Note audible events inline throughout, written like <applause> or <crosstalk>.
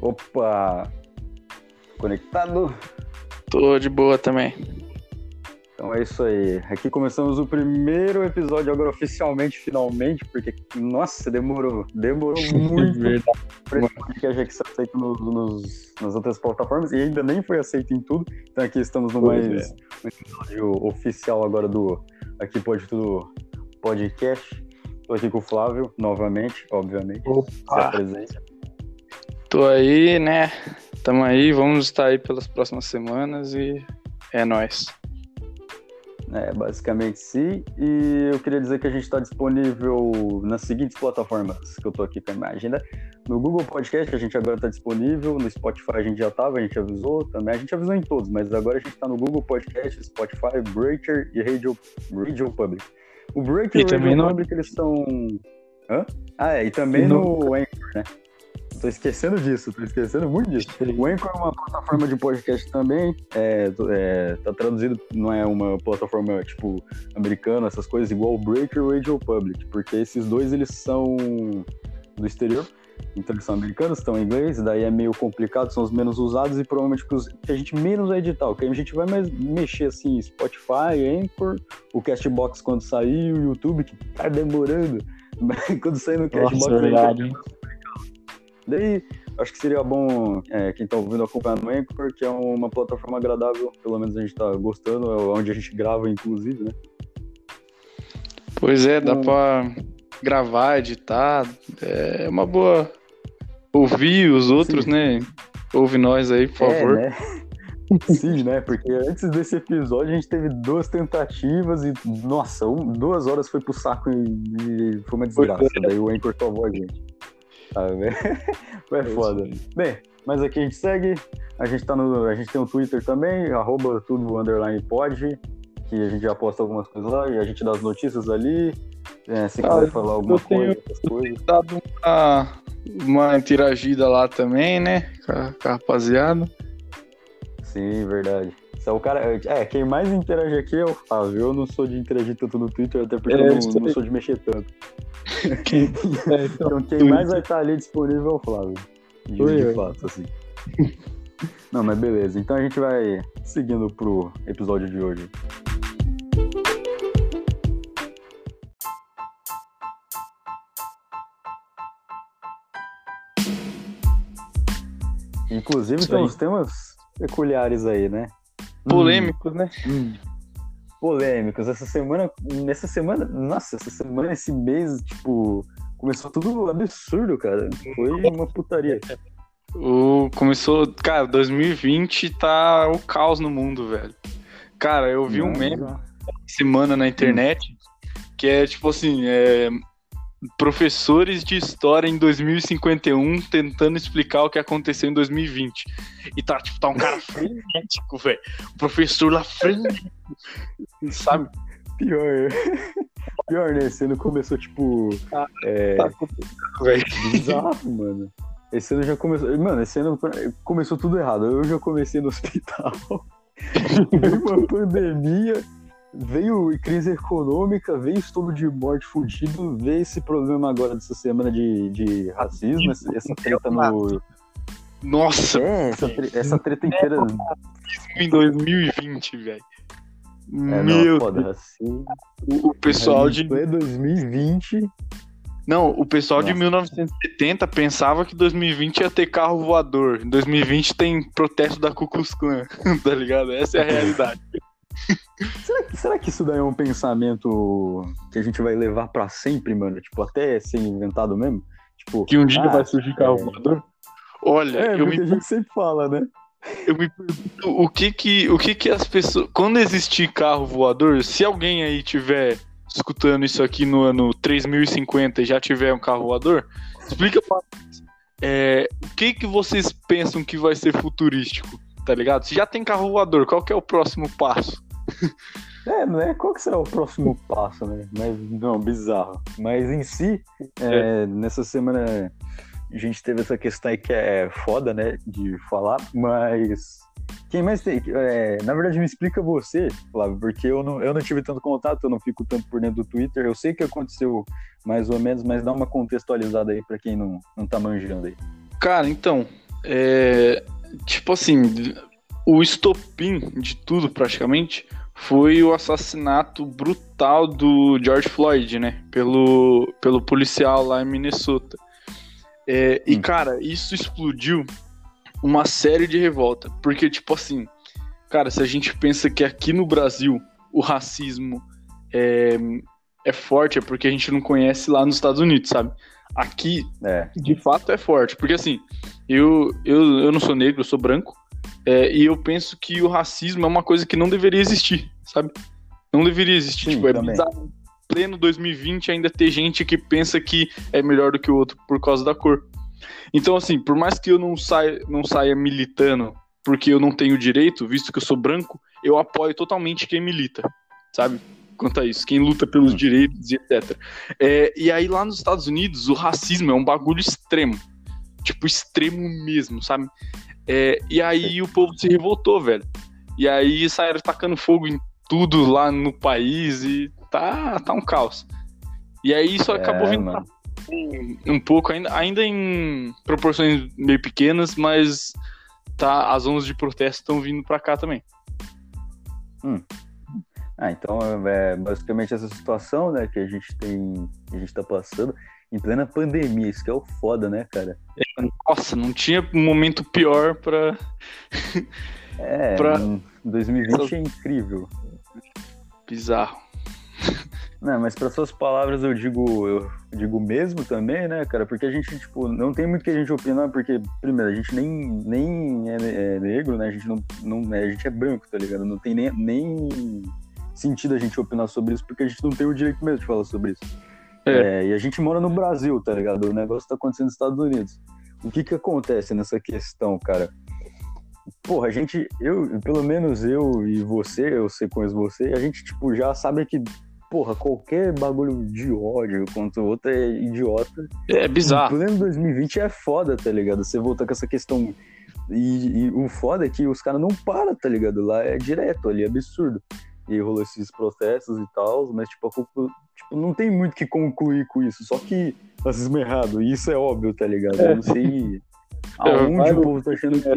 Opa! Conectado? Tô de boa também. Então é isso aí. Aqui começamos o primeiro episódio agora oficialmente, finalmente, porque, nossa, demorou. Demorou <laughs> muito para esse podcast aqui ser aceito no, nos, nas outras plataformas e ainda nem foi aceito em tudo. Então aqui estamos no mais é. um episódio oficial agora do Aqui Pode Tudo Podcast. Estou aqui com o Flávio, novamente, obviamente. Opa. Se apresente. Tô aí, né? Tamo aí, vamos estar aí pelas próximas semanas e é nóis. É, basicamente sim. E eu queria dizer que a gente está disponível nas seguintes plataformas que eu tô aqui com a minha agenda. No Google Podcast a gente agora está disponível, no Spotify a gente já estava, a gente avisou também, a gente avisou em todos, mas agora a gente está no Google Podcast, Spotify, Breaker e Radio, Radio Public. O Breaker e, e o Radio Public eles estão... Hã? Ah, é, e também no Anchor, né? Tô esquecendo disso, tô esquecendo muito disso. O Anchor é uma plataforma de podcast também, é, é, tá traduzido, não é uma plataforma, tipo, americana, essas coisas, igual o Breaker o Radio Public, porque esses dois, eles são do exterior, então eles são americanos, estão em inglês, daí é meio complicado, são os menos usados e provavelmente os que a gente menos vai editar, o que a gente vai mais mexer, assim, Spotify, Anchor, o Castbox quando sair, o YouTube, que tá demorando, <laughs> quando sair no Castbox... Nossa, verdade, Daí, acho que seria bom é, quem está ouvindo acompanhar no Anchor, que é uma plataforma agradável, pelo menos a gente está gostando, é onde a gente grava, inclusive, né? Pois é, dá um... para gravar, editar, é uma boa ouvir os outros, Sim. né? Ouve nós aí, por é, favor. Né? <laughs> Sim, né? Porque antes desse episódio a gente teve duas tentativas e, nossa, um, duas horas foi pro saco e, e foi uma desgraça. Foi. Daí o Anchor salvou a gente. Sabe? <laughs> É foda. Bem, mas aqui a gente segue. A gente tá no. A gente tem o um Twitter também, arroba tudo underline pod, que a gente já posta algumas coisas lá e a gente dá as notícias ali. É, se ah, quiser falar alguma coisa, essas coisas. dado uma, uma interagida lá também, né? Com a, com a rapaziada. Sim, verdade. É o cara, é, quem mais interage aqui é o Flávio. Eu não sou de interagir tanto no Twitter, até porque é, eu não, não, sou de mexer tanto. Quem, é, então, então, quem mais vai estar ali disponível é o Flávio. De, de fato, assim. <laughs> Não, mas beleza. Então a gente vai seguindo pro episódio de hoje. Inclusive, tem uns temas peculiares aí, né? Polêmicos, hum. né? Hum. Polêmicos. Essa semana, nessa semana, nossa, essa semana, esse mês, tipo, começou tudo absurdo, cara. Foi uma putaria. O, começou, cara, 2020 tá o caos no mundo, velho. Cara, eu vi um meme semana na internet que é tipo assim, é, professores de história em 2051 tentando explicar o que aconteceu em 2020. E tá, tipo, tá um cara frenético, velho. O professor lá frenético, sabe? Pior. Pior, né? Esse ano começou, tipo. Ah, é... Tá bizarro, mano. Esse ano já começou. Mano, esse ano começou tudo errado. Eu já comecei no hospital. <laughs> Veio uma pandemia veio crise econômica, veio estudo de morte fudido, veio esse problema agora dessa semana de, de racismo, essa, essa treta no. Nossa! É, essa, essa treta inteira. Em 2020, velho. É, Meu não, foda, assim, o, pessoal de. É 2020. Não, o pessoal Nossa. de 1970 pensava que 2020 ia ter carro voador. Em 2020 tem protesto da Ku Klux Klan, <laughs> tá ligado? Essa é a realidade. Será, que, será que isso daí é um pensamento que a gente vai levar para sempre, mano? Tipo, até ser inventado mesmo? Tipo, que um dia ah, vai surgir carro é... voador? Olha, é, eu me... a gente sempre fala, né? Eu me pergunto o que que, o que que as pessoas. Quando existir carro voador, se alguém aí tiver escutando isso aqui no ano 3050 e já tiver um carro voador, explica pra é, o que que vocês pensam que vai ser futurístico? tá ligado? Se já tem carro voador, qual que é o próximo passo? É, né? Qual que será o próximo passo, né? Mas, não, bizarro. Mas em si, é. É, nessa semana a gente teve essa questão aí que é foda, né? De falar, mas. Quem mais tem? É, na verdade, me explica você, Flávio, porque eu não, eu não tive tanto contato, eu não fico tanto por dentro do Twitter. Eu sei que aconteceu mais ou menos, mas dá uma contextualizada aí para quem não, não tá manjando aí. Cara, então, é, tipo assim, o estopim de tudo praticamente foi o assassinato brutal do George Floyd, né? Pelo, pelo policial lá em Minnesota. É, hum. E, cara, isso explodiu uma série de revolta. Porque, tipo assim, cara, se a gente pensa que aqui no Brasil o racismo é, é forte, é porque a gente não conhece lá nos Estados Unidos, sabe? Aqui, é. de fato, é forte. Porque, assim, eu, eu, eu não sou negro, eu sou branco. É, e eu penso que o racismo é uma coisa que não deveria existir, sabe? Não deveria existir. Sim, tipo, é também. bizarro. Pleno 2020 ainda ter gente que pensa que é melhor do que o outro por causa da cor. Então, assim, por mais que eu não saia, não saia militando porque eu não tenho direito, visto que eu sou branco, eu apoio totalmente quem milita, sabe? Quanto a isso, quem luta pelos hum. direitos e etc. É, e aí lá nos Estados Unidos, o racismo é um bagulho extremo. Tipo, extremo mesmo, sabe? É, e aí o povo se revoltou, velho. E aí saíram tacando fogo em tudo lá no país e tá, tá um caos. E aí isso acabou é, vindo um, um, pouco, ainda, ainda em proporções meio pequenas, mas tá, as ondas de protesto estão vindo para cá também. Hum. Ah, então é basicamente essa situação, né, que a gente tem, a gente tá passando em plena pandemia, isso que é o foda, né, cara? É, nossa, não tinha momento pior pra. é, <laughs> pra... 2020 é incrível. Bizarro. Não, mas para suas palavras eu digo, eu digo mesmo também, né, cara? Porque a gente, tipo, não tem muito que a gente opinar, porque, primeiro, a gente nem, nem é, é negro, né? A gente não, não é, a gente é branco, tá ligado? Não tem nem, nem sentido a gente opinar sobre isso, porque a gente não tem o direito mesmo de falar sobre isso. É. É, e a gente mora no Brasil, tá ligado? O negócio tá acontecendo nos Estados Unidos. O que que acontece nessa questão, cara? Porra, a gente, eu, pelo menos eu e você, eu sei conheço você, a gente, tipo, já sabe que porra, qualquer bagulho de ódio contra o outro é idiota. É bizarro. O pleno 2020 é foda, tá ligado? Você voltar com essa questão. E, e o foda é que os caras não param, tá ligado? Lá é direto, ali é absurdo. E rolou esses protestos e tal, mas tipo, tipo, não tem muito que concluir com isso. Só que racismo é errado, e isso é óbvio, tá ligado? Eu não sei <laughs> é, aonde o povo tá achando que.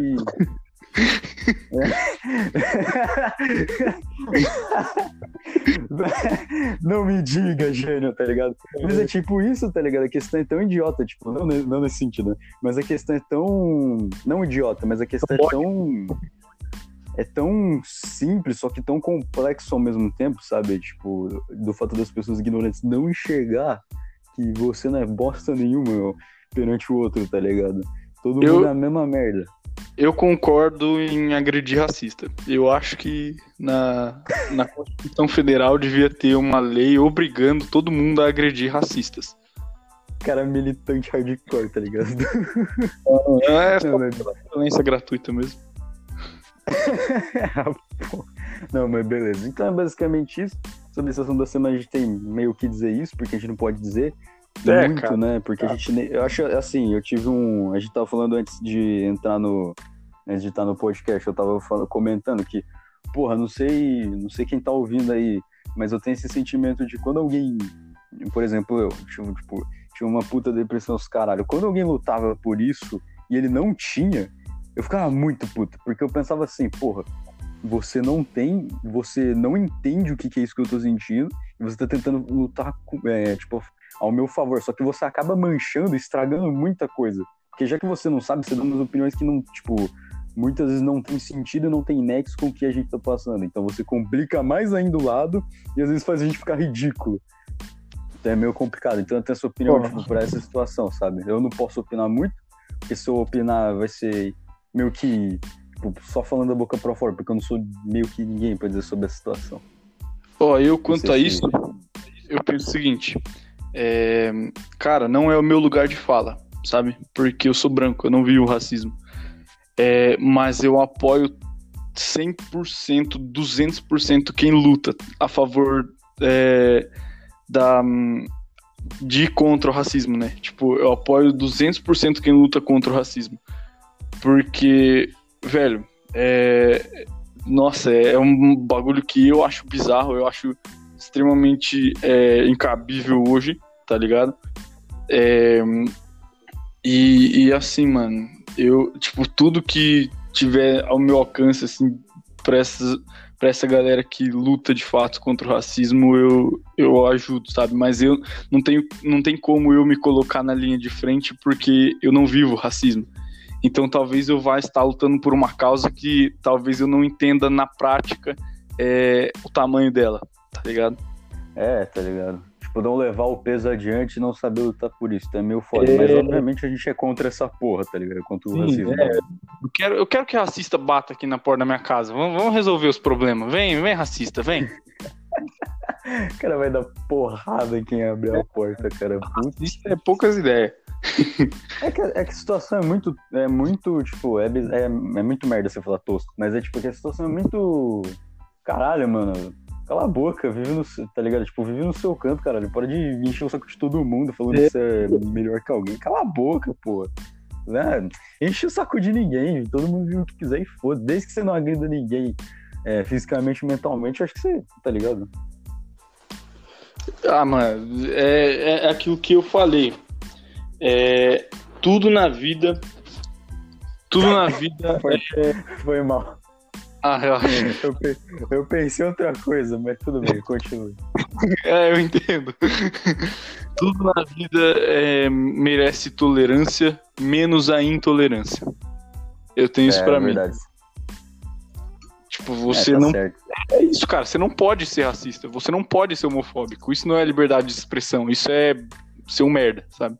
<laughs> não me diga, gênio, tá ligado? Mas é tipo isso, tá ligado? A questão é tão idiota, tipo, não, não nesse sentido, né? Mas a questão é tão. Não idiota, mas a questão é tão. É tão simples, só que tão complexo ao mesmo tempo, sabe? Tipo, do fato das pessoas ignorantes não enxergar que você não é bosta nenhuma perante o outro, tá ligado? Todo eu... mundo é a mesma merda. Eu concordo em agredir racista. Eu acho que na, na Constituição Federal devia ter uma lei obrigando todo mundo a agredir racistas. Cara militante hardcore, tá ligado? É, é só violência gratuita mesmo. <laughs> não, mas beleza. Então é basicamente isso. Sobre esse assunto da semana a gente tem meio que dizer isso, porque a gente não pode dizer é, muito, cara. né? Porque a tá. gente. Eu acho assim, eu tive um. A gente tava falando antes de entrar no. Antes de estar no podcast, eu tava falando, comentando que, porra, não sei, não sei quem tá ouvindo aí, mas eu tenho esse sentimento de quando alguém. Por exemplo, eu, tipo tinha uma puta depressão os caralho. Quando alguém lutava por isso e ele não tinha, eu ficava muito puto, porque eu pensava assim, porra, você não tem, você não entende o que, que é isso que eu tô sentindo, e você tá tentando lutar, é, tipo, ao meu favor. Só que você acaba manchando, estragando muita coisa. Porque já que você não sabe, você dá umas opiniões que não, tipo, muitas vezes não tem sentido e não tem nexo com o que a gente tá passando. Então você complica mais ainda o lado e às vezes faz a gente ficar ridículo. Então é meio complicado. Então eu tenho essa opinião tipo, pra essa situação, sabe? Eu não posso opinar muito, porque se eu opinar vai ser meio que tipo, só falando da boca pra fora, porque eu não sou meio que ninguém pra dizer sobre a situação. Ó, oh, eu quanto a isso, eu penso o seguinte, é, cara, não é o meu lugar de fala, sabe? Porque eu sou branco, eu não vi o racismo. É, mas eu apoio 100%, 200% quem luta a favor é, da, de contra o racismo, né? Tipo, eu apoio 200% quem luta contra o racismo. Porque, velho, é, nossa, é um bagulho que eu acho bizarro, eu acho extremamente é, incabível hoje, tá ligado? É, e, e, assim, mano, eu, tipo, tudo que tiver ao meu alcance, assim, pra essa, pra essa galera que luta de fato contra o racismo, eu, eu ajudo, sabe? Mas eu não tenho, não tem como eu me colocar na linha de frente porque eu não vivo racismo. Então talvez eu vá estar lutando por uma causa que talvez eu não entenda na prática é, o tamanho dela, tá ligado? É, tá ligado? Tipo, não levar o peso adiante e não saber lutar por isso. Tá meio foda. É... Mas obviamente a gente é contra essa porra, tá ligado? Contra o Sim, racismo. É. Eu, quero, eu quero que racista bata aqui na porta da minha casa. Vamos, vamos resolver os problemas. Vem, vem, racista, vem. <laughs> o cara vai dar porrada em quem abrir a porta, cara. Putz. é poucas ideias. É, que, é que a situação é muito, é muito, tipo, é, é, é muito merda você falar tosco, mas é tipo que a situação é muito. Caralho, mano. Cala a boca, vive no. Tá ligado? Tipo, vive no seu canto, caralho. Para de encher o saco de todo mundo falando é. que você é melhor que alguém. Cala a boca, pô. Né? Enche o saco de ninguém. Todo mundo vive o que quiser e foda. Desde que você não agrida ninguém é, fisicamente, mentalmente, acho que você. Tá ligado? Ah, mano, é, é aquilo que eu falei. É, tudo na vida. Tudo na vida. <laughs> foi, é... foi mal. Ah, eu Eu, eu pensei outra coisa, mas tudo bem, continue. <laughs> É, eu entendo. Tudo na vida é, merece tolerância, menos a intolerância. Eu tenho isso é, pra é mim. Verdade. Tipo, você é, tá não. Certo. É isso, cara. Você não pode ser racista. Você não pode ser homofóbico. Isso não é liberdade de expressão. Isso é ser um merda, sabe?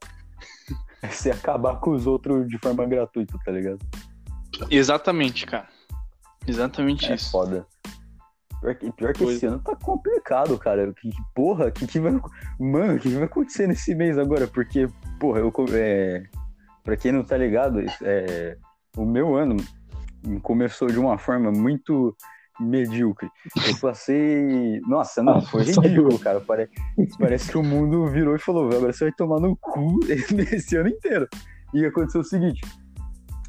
É <laughs> você acabar com os outros de forma gratuita, tá ligado? Exatamente, cara. Exatamente é isso. Foda. Pior que, pior que esse ano tá complicado, cara. Que, porra, que, que vai. Mano, o que, que vai acontecer nesse mês agora? Porque, porra, eu. É, pra quem não tá ligado, é, o meu ano começou de uma forma muito medíocre. Eu passei. Nossa, não, <laughs> foi ridículo, cara. Parece, parece que o mundo virou e falou: agora você vai tomar no cu <laughs> esse ano inteiro. E aconteceu o seguinte: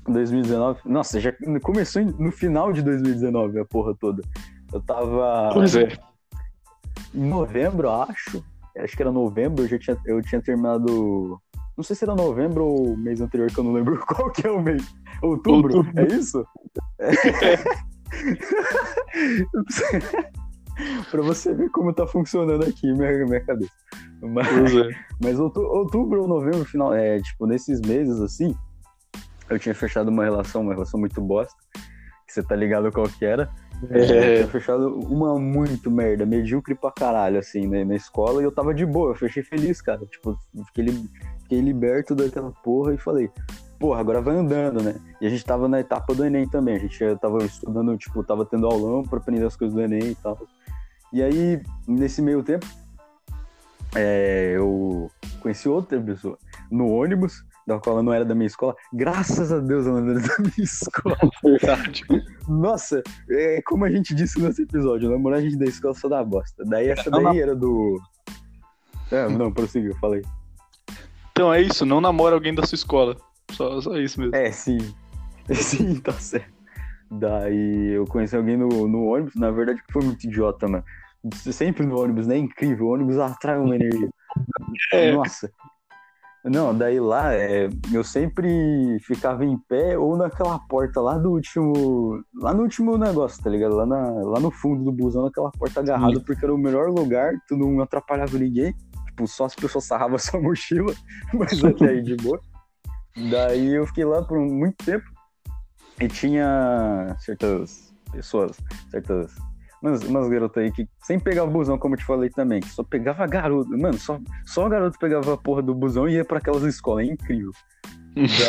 2019. Nossa, já começou no final de 2019 a porra toda. Eu tava. Pois é. Em novembro, acho. Acho que era novembro, eu já tinha, eu tinha terminado. Não sei se era novembro ou mês anterior, que eu não lembro <laughs> qual que é o mês. Outubro, Outubro. é isso? É. <laughs> pra você ver como tá funcionando aqui minha, minha cabeça. Mas, é. mas outubro ou novembro, final, é, tipo, nesses meses assim, eu tinha fechado uma relação, uma relação muito bosta, que você tá ligado qual que era. É. Eu tinha fechado uma muito merda, medíocre pra caralho, assim, né, na escola, e eu tava de boa, eu fechei feliz, cara. Tipo, fiquei, fiquei liberto daquela porra e falei, porra, agora vai andando, né? E a gente tava na etapa do Enem também, a gente tava estudando, tipo, tava tendo aulão pra aprender as coisas do Enem e tal. E aí, nesse meio tempo, é, eu conheci outra pessoa no ônibus, da qual ela não era da minha escola. Graças a Deus ela não era da minha escola. <laughs> Verdade. Nossa, é como a gente disse nesse episódio, namorar a gente da escola só dá bosta. Daí essa daí era do. É, não, prossiga, falei. Então é isso, não namora alguém da sua escola. Só, só isso mesmo. É, sim. <laughs> Sim, tá certo. Daí eu conheci alguém no, no ônibus, na verdade que foi muito idiota, mano. Sempre no ônibus, né? Incrível. O ônibus atrai uma energia. É. Nossa. Não, daí lá é, eu sempre ficava em pé ou naquela porta lá do último. Lá no último negócio, tá ligado? Lá, na, lá no fundo do busão, naquela porta agarrada, porque era o melhor lugar, tu não atrapalhava ninguém. Tipo, só as pessoas sarravam <laughs> sua mochila, mas até aí de boa. Daí eu fiquei lá por muito tempo e tinha certas pessoas, certas umas, umas garotas aí que sempre pegava busão, como eu te falei também, que só pegava garoto. Mano, só, só garoto pegava a porra do busão e ia para aquelas escolas. É incrível.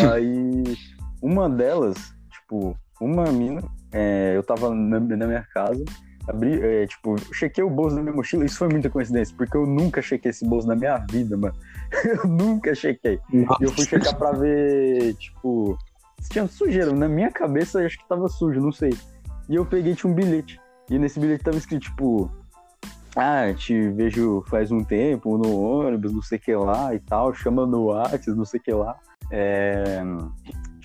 Daí, <laughs> uma delas, tipo, uma mina, é, eu tava na, na, minha casa, abri, é, tipo, chequei o bolso da minha mochila. Isso foi muita coincidência, porque eu nunca chequei esse bolso na minha vida, mano. <laughs> eu nunca chequei. Nossa. E eu fui checar pra ver, tipo, se tinha sujeira. Na minha cabeça, acho que tava sujo, não sei. E eu peguei, tinha um bilhete. E nesse bilhete tava escrito, tipo, ah, te vejo faz um tempo no ônibus, não sei o que lá e tal, chama no WhatsApp, não sei o que lá. É...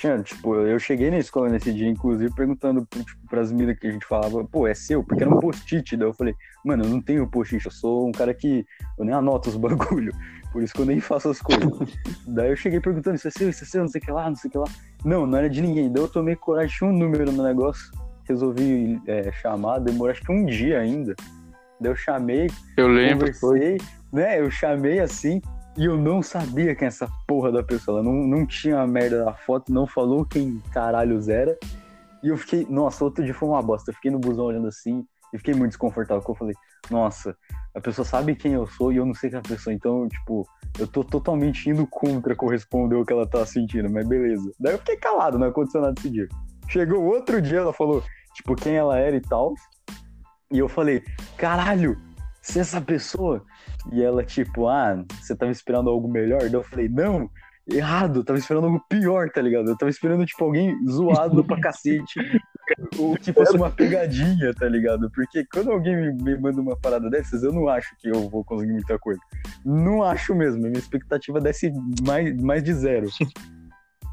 Tinha, tipo, eu cheguei na escola nesse dia, inclusive, perguntando tipo, pras meninas que a gente falava, pô, é seu? Porque era um post-it. Daí eu falei, mano, eu não tenho post-it, eu sou um cara que eu nem anoto os <laughs> bagulho. Por isso que eu nem faço as coisas. Daí eu cheguei perguntando, isso é seu, isso é seu, não sei o que lá, não sei o que lá. Não, não era de ninguém. Daí eu tomei coragem, tinha um número no negócio. Resolvi é, chamar, demorou acho que um dia ainda. Daí eu chamei, Eu lembro. conversei, né? Eu chamei assim e eu não sabia quem é essa porra da pessoa. Ela não, não tinha a merda da foto, não falou quem caralhos era. E eu fiquei, nossa, outro dia foi uma bosta. Eu fiquei no busão olhando assim e fiquei muito desconfortável. Porque eu falei, nossa, a pessoa sabe quem eu sou e eu não sei quem é a pessoa. Então, tipo, eu tô totalmente indo contra corresponder o que ela tá sentindo, mas beleza. Daí eu fiquei calado, não aconteceu nada esse dia. Chegou outro dia, ela falou, tipo, quem ela era e tal. E eu falei, caralho, se essa pessoa. E ela, tipo, ah, você tava esperando algo melhor? Daí eu falei, não, errado, tava esperando algo pior, tá ligado? Eu tava esperando, tipo, alguém zoado pra cacete. Ou que fosse uma pegadinha, tá ligado? Porque quando alguém me, manda uma parada dessas, eu não acho que eu vou conseguir muita coisa. Não acho mesmo. Minha expectativa desce mais, mais de zero.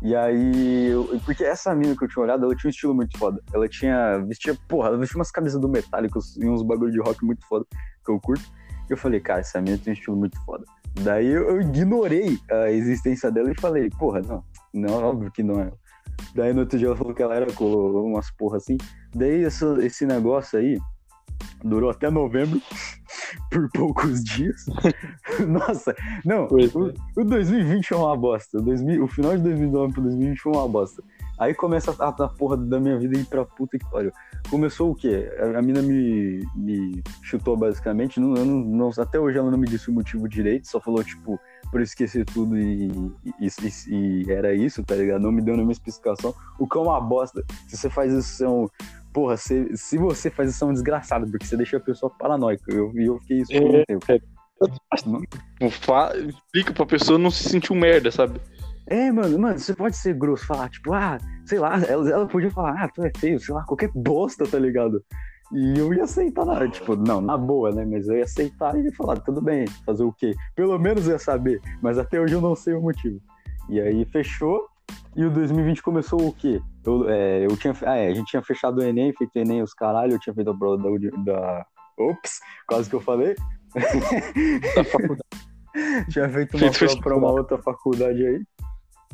E aí, eu- porque essa mina que eu tinha olhado, ela tinha um estilo muito foda. Ela tinha, vestia, porra, ela vestia umas camisas do Metallicos e uns bagulho de rock muito foda, que eu curto. Eu falei, cara, essa mina tem um estilo muito foda. Daí eu, ignorei a existência dela e falei, porra, não, não, óbvio que não é. Daí no outro dia ela falou que ela era com umas porra assim. Daí essa- esse negócio aí durou até novembro, <laughs> por poucos dias. <laughs> Nossa, não, o, o 2020 é uma bosta. O, 2000, o final de 2019 pro 2020 foi uma bosta. Aí começa a, a porra da minha vida ir pra puta que pariu. Começou o quê? A, a mina me, me chutou basicamente. Não, eu não, até hoje ela não me disse o motivo direito, só falou, tipo, por esquecer tudo e, e, e- e era isso, tá ligado? Não me deu nenhuma explicação. O que é uma bosta. Se você faz isso, você é um. Porra, se, se você faz isso, é um desgraçado, porque você deixa a pessoa paranoica. Eu- E eu, fiquei isso por um É, tempo. Fa- Explica pra pessoa não se sentir um merda, sabe? É, mano, mano, você pode ser grosso, falar, tipo, ah, sei lá, ela, ela podia falar, ah, tu é feio, sei lá, qualquer bosta, tá ligado? E eu ia aceitar, na, tipo, não, na boa, né? Mas eu ia aceitar e ia falar, tudo bem, fazer o quê? Pelo menos eu ia saber, mas até hoje eu não sei o motivo. E aí fechou, e o 2020 começou o quê? Eu, é, eu tinha, ah, é, a gente tinha fechado o Enem, feito o Enem, os caralho, eu tinha feito a prova da, da ops, quase que eu falei. Da faculdade. <laughs> tinha feito uma prova pra uma outra faculdade aí.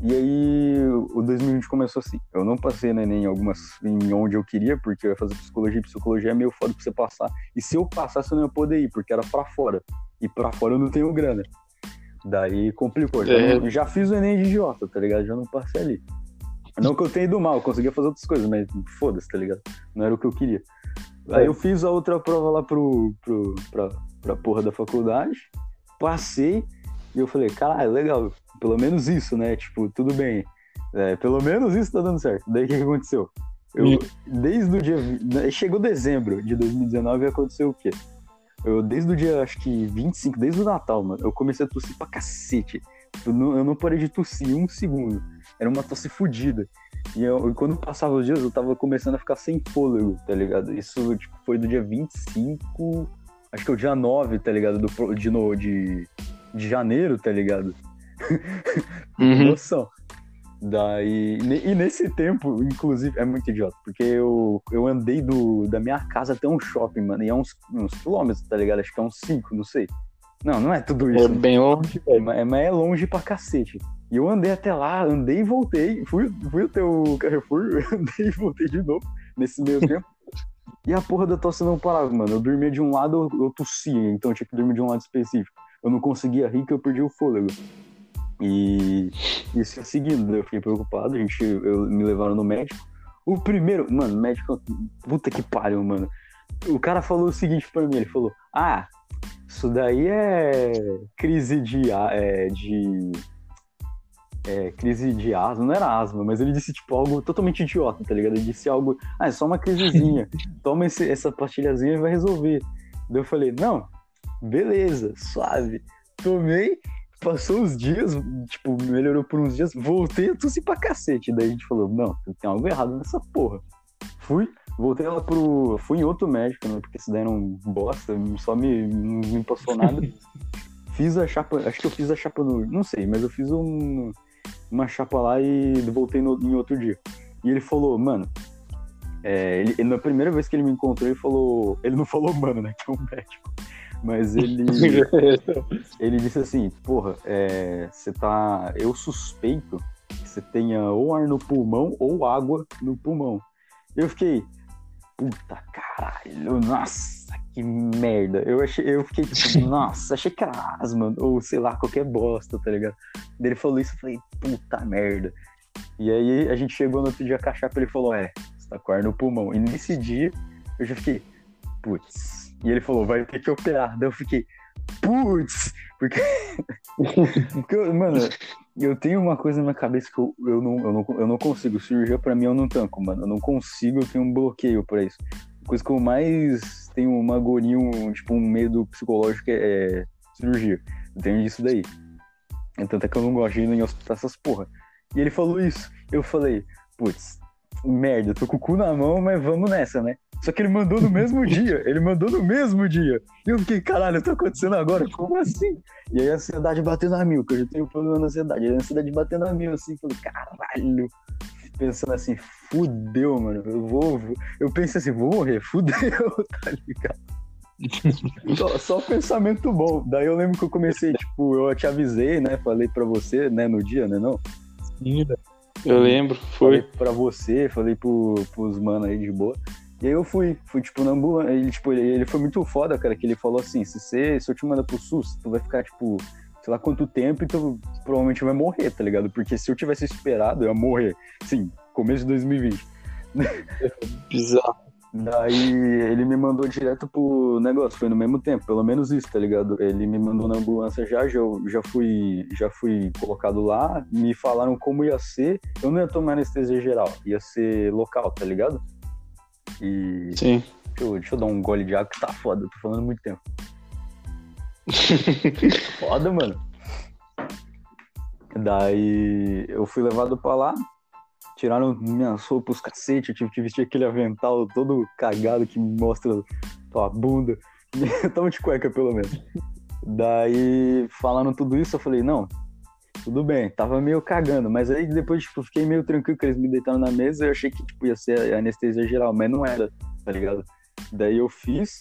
E aí o 2020 começou assim. Eu não passei no Enem em algumas em onde eu queria, porque eu ia fazer psicologia, e psicologia é meio foda pra você passar. E se eu passasse, eu não ia poder ir, porque era pra fora. E pra fora eu não tenho grana. Daí complicou. Já, É. já fiz o Enem de idiota, tá ligado? Já não passei ali. Não que eu tenha ido mal, eu conseguia fazer outras coisas, mas foda-se, tá ligado? Não era o que eu queria. Aí É. eu fiz a outra prova lá pro, pro, pra, pra porra da faculdade, passei, e eu falei, caralho, legal, pelo menos isso, né? Tipo, tudo bem. É, pelo menos isso tá dando certo. Daí o que, que aconteceu? Eu, desde o dia. né, Chegou dezembro de 2019 e aconteceu o quê? Eu, desde o dia, acho que 25, desde o Natal, mano, eu comecei a tossir pra cacete. Eu não, eu não parei de tossir um segundo. Era uma tosse fodida. E eu, e quando passava os dias, eu tava começando a ficar sem fôlego, tá ligado? Isso tipo, foi do dia 25, acho que é o dia 9, tá ligado? Do, de, no, de, de janeiro, tá ligado? <laughs> Uhum. Noção. Daí, e nesse tempo, inclusive, é muito idiota, porque eu, eu andei do, da minha casa até um shopping, mano, e é uns, uns quilômetros, tá ligado? Acho que é uns 5, não sei. Não, não é tudo isso. É bem longe, É, velho. mas mas é longe pra cacete. E eu andei até lá, andei e voltei. Fui, fui até o Carrefour, <laughs> andei e voltei de novo nesse meio <laughs> tempo. E a porra da tosse não parava, mano. Eu dormia de um lado, eu, eu tossia, então eu tinha que dormir de um lado específico. Eu não conseguia rir que eu perdi o fôlego. E isso ia seguindo, eu fiquei preocupado, a gente, eu, me levaram no médico. O primeiro, mano, médico, puta que pariu, mano. O cara falou o seguinte pra mim, ele falou, ah, isso daí é crise de, é, de é, crise de asma, não era asma, mas ele disse tipo algo totalmente idiota, tá ligado? Ele disse algo, ah, é só uma crisezinha, toma esse- essa pastilhazinha e vai resolver. Daí eu falei, não, beleza, suave. Tomei, passou os dias, tipo, melhorou por uns dias, voltei a tossir pra cacete. Daí a gente falou, não, tem algo errado nessa porra. Fui, voltei lá pro. Fui em outro médico, né? Porque esse daí era um bosta, só me, não me passou nada. <laughs> fiz a chapa, acho que eu fiz a chapa no. Não sei, mas eu fiz um, uma chapa lá e voltei no, em outro dia. E ele falou, mano. É, ele- na primeira vez que ele me encontrou, ele falou. Ele não falou, mano, né? Que é um médico. Mas <laughs> ele. ele disse assim: porra, é, você tá. Eu suspeito que você tenha ou ar no pulmão ou água no pulmão. Eu fiquei. Puta caralho, nossa, que merda. Eu, achei, eu fiquei tipo, <laughs> nossa, achei que era asma, ou sei lá, qualquer bosta, tá ligado? Ele falou isso, eu falei, puta merda. E aí a gente chegou no outro dia a chapa ele falou, é, você tá com ar no pulmão. E nesse dia eu já fiquei, putz. E ele falou, vai ter que operar. Daí eu fiquei, putz, porque. <laughs> porque mano, eu tenho uma coisa na minha cabeça que eu, eu, não, eu, não, eu não consigo. Cirurgia pra mim eu não tanco, mano. Eu não consigo, eu tenho um bloqueio pra isso. A coisa que eu mais tenho uma agonia, um, tipo, um medo psicológico é, é cirurgia. Eu tenho isso daí. Tanto é que eu não gosto de ir em hospital essas porra. E ele falou isso. Eu falei, putz, merda, tô com o cu na mão, mas vamos nessa, né? Só que ele mandou no mesmo <laughs> dia. Ele mandou no mesmo dia. E eu fiquei, caralho, tá acontecendo agora? Como assim? E aí a ansiedade bateu na mil, que eu já tenho problema na ansiedade. E a ansiedade bateu na mil, assim, falei, caralho. Pensando assim, fudeu, mano. Eu vou. Eu pensei assim, vou morrer, fudeu, <laughs> tá ligado? só, só pensamento bom. Daí eu lembro que eu comecei, tipo, eu te avisei, né? Falei pra você, né, no dia, né, não? Sim, eu lembro, foi. Falei pra você, falei pro, pros manos aí de boa. E aí eu fui, fui tipo na ambulância. Ele, tipo, ele, ele foi muito foda, cara, que ele falou assim: se, você, se eu te mandar pro SUS, tu vai ficar, tipo, sei lá quanto tempo e tu provavelmente vai morrer, tá ligado? Porque se eu tivesse esperado, eu ia morrer. Sim, começo de 2020. <laughs> Bizarro. Daí ele me mandou direto pro negócio, foi no mesmo tempo, pelo menos isso, tá ligado? Ele me mandou na ambulância já, já, já fui já fui colocado lá, me falaram como ia ser, eu não ia tomar anestesia geral, ia ser local, tá ligado? E. Sim. Deixa eu, deixa eu dar um gole de água que tá foda, eu tô falando muito tempo. <laughs> foda, mano. Daí eu fui levado pra lá, tiraram minhas roupas, cacete, eu tive que vestir aquele avental todo cagado que mostra tua bunda. <laughs> Tava de cueca, pelo menos. Daí, falando tudo isso, eu falei, não, tudo bem, tava meio cagando, mas aí depois, tipo, fiquei meio tranquilo que eles me deitaram na mesa e eu achei que, tipo, ia ser anestesia geral, mas não era, tá ligado? Daí eu fiz,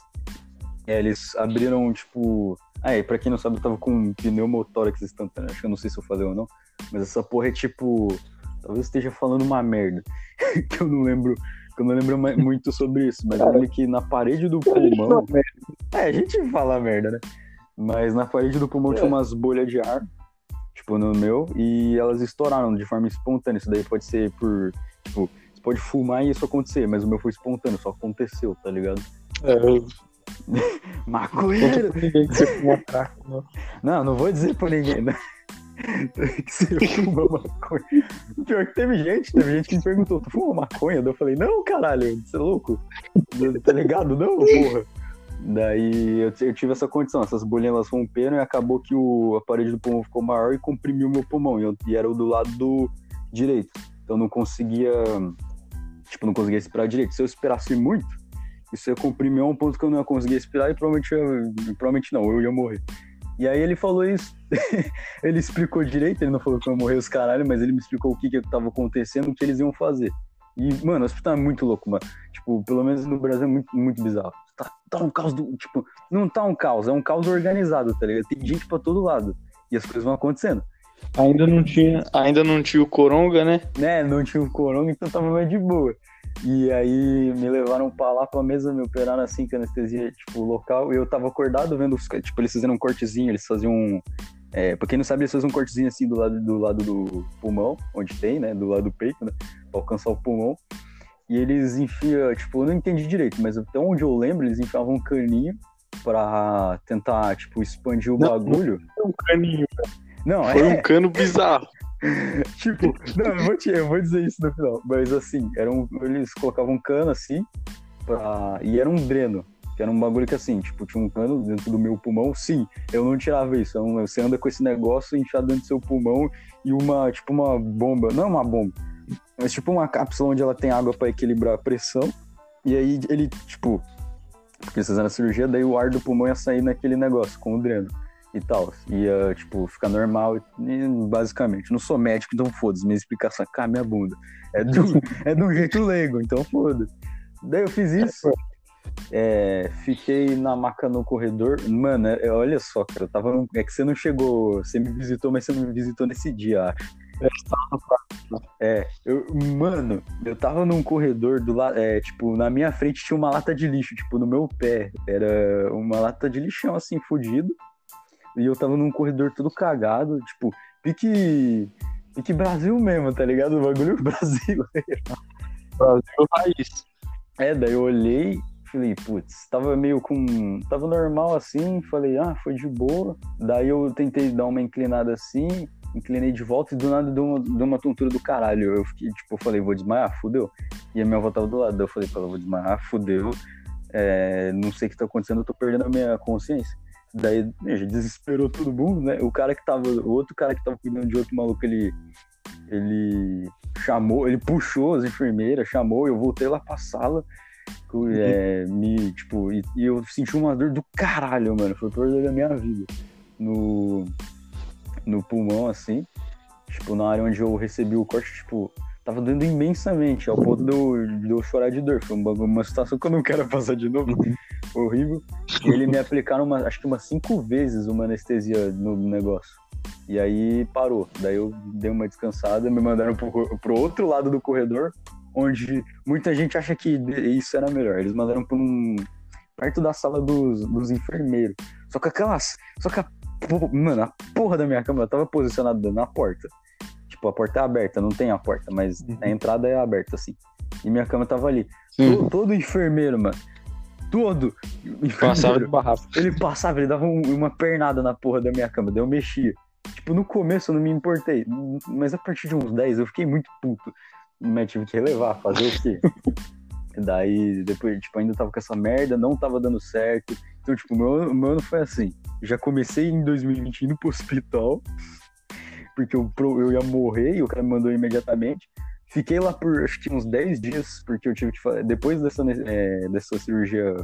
é, eles abriram, tipo... Ah, e pra quem não sabe, eu tava com um pneumotórax instantâneo, acho que eu não sei se eu falei ou não, mas essa porra é, tipo... Talvez esteja falando uma merda, <laughs> que eu não lembro... Que eu não lembro muito sobre isso, mas olha que na parede do pulmão... É, a gente fala merda, né? Mas na parede do pulmão é. tinha umas bolhas de ar tipo, no meu, e elas estouraram de forma espontânea. Isso daí pode ser por, tipo, você pode fumar e isso acontecer, mas o meu foi espontâneo, só aconteceu, tá ligado? É, eu... <laughs> Maconheiro! ninguém que você fuma crack, não. Não, não vou dizer pra ninguém, né? <laughs> que você fuma maconha. Pior que teve gente, teve gente que me perguntou, tu fuma maconha? Eu falei, não, caralho, você é louco? tá ligado? Não, porra. Daí eu, eu, tive essa condição, essas bolinhas elas romperam e acabou que o, a parede do pulmão ficou maior e comprimiu meu pulmão. E, eu, e era o do lado do direito. Então não conseguia. Tipo, não conseguia respirar direito. Se eu esperasse muito, isso ia comprimir a um ponto que eu não ia conseguir respirar e provavelmente, provavelmente não, eu ia morrer. E aí ele falou isso. <laughs> ele explicou direito, ele não falou que eu ia morrer os caralho, mas ele me explicou o que que estava acontecendo, o que eles iam fazer. E, mano, o hospital é muito louco, mano. Tipo, pelo menos no Brasil é muito, muito bizarro. Tá, tá um caos do. Tipo, não tá um caos, é um caos organizado, tá ligado? Tem gente pra todo lado. E as coisas vão acontecendo. Ainda não tinha, ainda não tinha o coronga, né? Né, não tinha o coronga, então tava mais de boa. E aí me levaram pra lá pra mesa, me operaram assim, com anestesia, tipo, local. E eu tava acordado vendo os. Tipo, eles fizeram um cortezinho, eles faziam. É, pra quem não sabe, eles fazem um cortezinho assim do lado, do lado do pulmão, onde tem, né? Do lado do peito, né? Pra alcançar o pulmão. E eles enfiam, tipo, eu não entendi direito, mas até onde eu lembro, eles enfiavam um caninho pra tentar, tipo, expandir o não, bagulho. Não um caninho, Não, Foi é... um cano bizarro. <laughs> tipo, não, eu vou, te, eu vou dizer isso no final. Mas assim, era um, eles colocavam um cano assim, pra... e era um dreno. Que era um bagulho que assim, tipo, tinha um cano dentro do meu pulmão. Sim, eu não tirava isso. Então, você anda com esse negócio enfiado dentro do seu pulmão e uma, tipo, uma bomba. Não é uma bomba mas tipo uma cápsula onde ela tem água para equilibrar a pressão. E aí ele, tipo, porque fizeram a cirurgia, daí o ar do pulmão ia sair naquele negócio, com o dreno e tal. Ia, tipo, ficar normal, basicamente. Não sou médico, então foda-se. Minha explicação é minha bunda. É do, <laughs> é um jeito leigo, então foda-se. Daí eu fiz isso. É, fiquei na maca no corredor. Mano, é, olha só, cara, tava. É que você não chegou. Você me visitou, mas você não me visitou nesse dia, acho. É, eu, mano, eu tava num corredor do lado, é, tipo, na minha frente tinha uma lata de lixo, tipo, no meu pé. Era uma lata de lixão, assim, fudido. E eu tava num corredor todo cagado, tipo, pique, pique Brasil mesmo, tá ligado? O bagulho brasileiro. <laughs> Brasil raiz. É, daí eu olhei, falei, putz, tava meio com. Tava normal assim, falei, ah, foi de boa. Daí eu tentei dar uma inclinada assim, inclinei de volta e do nada deu uma, deu uma tontura do caralho. Eu fiquei, tipo, eu falei, vou desmaiar, fudeu. E a minha avó tava do lado, eu falei pra ela, vou desmaiar, fudeu. É, não sei o que tá acontecendo, eu tô perdendo a minha consciência. Daí, já desesperou todo mundo, né? O cara que tava, o outro cara que tava cuidando de outro maluco, ele, ele chamou, ele puxou as enfermeiras, chamou, eu voltei lá pra sala, é, me, tipo, e, e, eu senti uma dor do caralho, mano, foi a dor da minha vida. No, no pulmão, assim. Tipo, na área onde eu recebi o corte, tipo, tava doendo imensamente, ao ponto de eu, de eu chorar de dor. Foi uma, uma situação que eu não quero passar de novo. Uhum. Horrível. E ele me aplicaram, uma, acho que umas cinco vezes uma anestesia no negócio. E aí parou. Daí eu dei uma descansada, me mandaram pro, pro outro lado do corredor, onde muita gente acha que isso era melhor. Eles mandaram pra um. perto da sala dos, dos enfermeiros. Só que aquelas. Só que a Mano, a porra da minha cama tava posicionada na porta. Tipo, a porta é aberta, não tem a porta, mas uhum. a entrada é aberta, assim. E minha cama tava ali. Todo, todo, enfermeiro, mano. Todo. Enfermeiro, passava barraco. Ele passava, ele dava um, uma pernada na porra da minha cama, daí eu mexia. Tipo, no começo eu não me importei, mas a partir de uns 10 eu fiquei muito puto. Mas tive que relevar, fazer o quê? <laughs> daí, depois, tipo, ainda tava com essa merda, não tava dando certo. Então, tipo, meu, meu ano foi assim. Já comecei em 2020 indo pro <laughs> hospital, porque eu, eu ia morrer e o cara me mandou imediatamente. Fiquei lá por acho que uns 10 dias, porque eu tive que fazer. Depois dessa, é, dessa cirurgia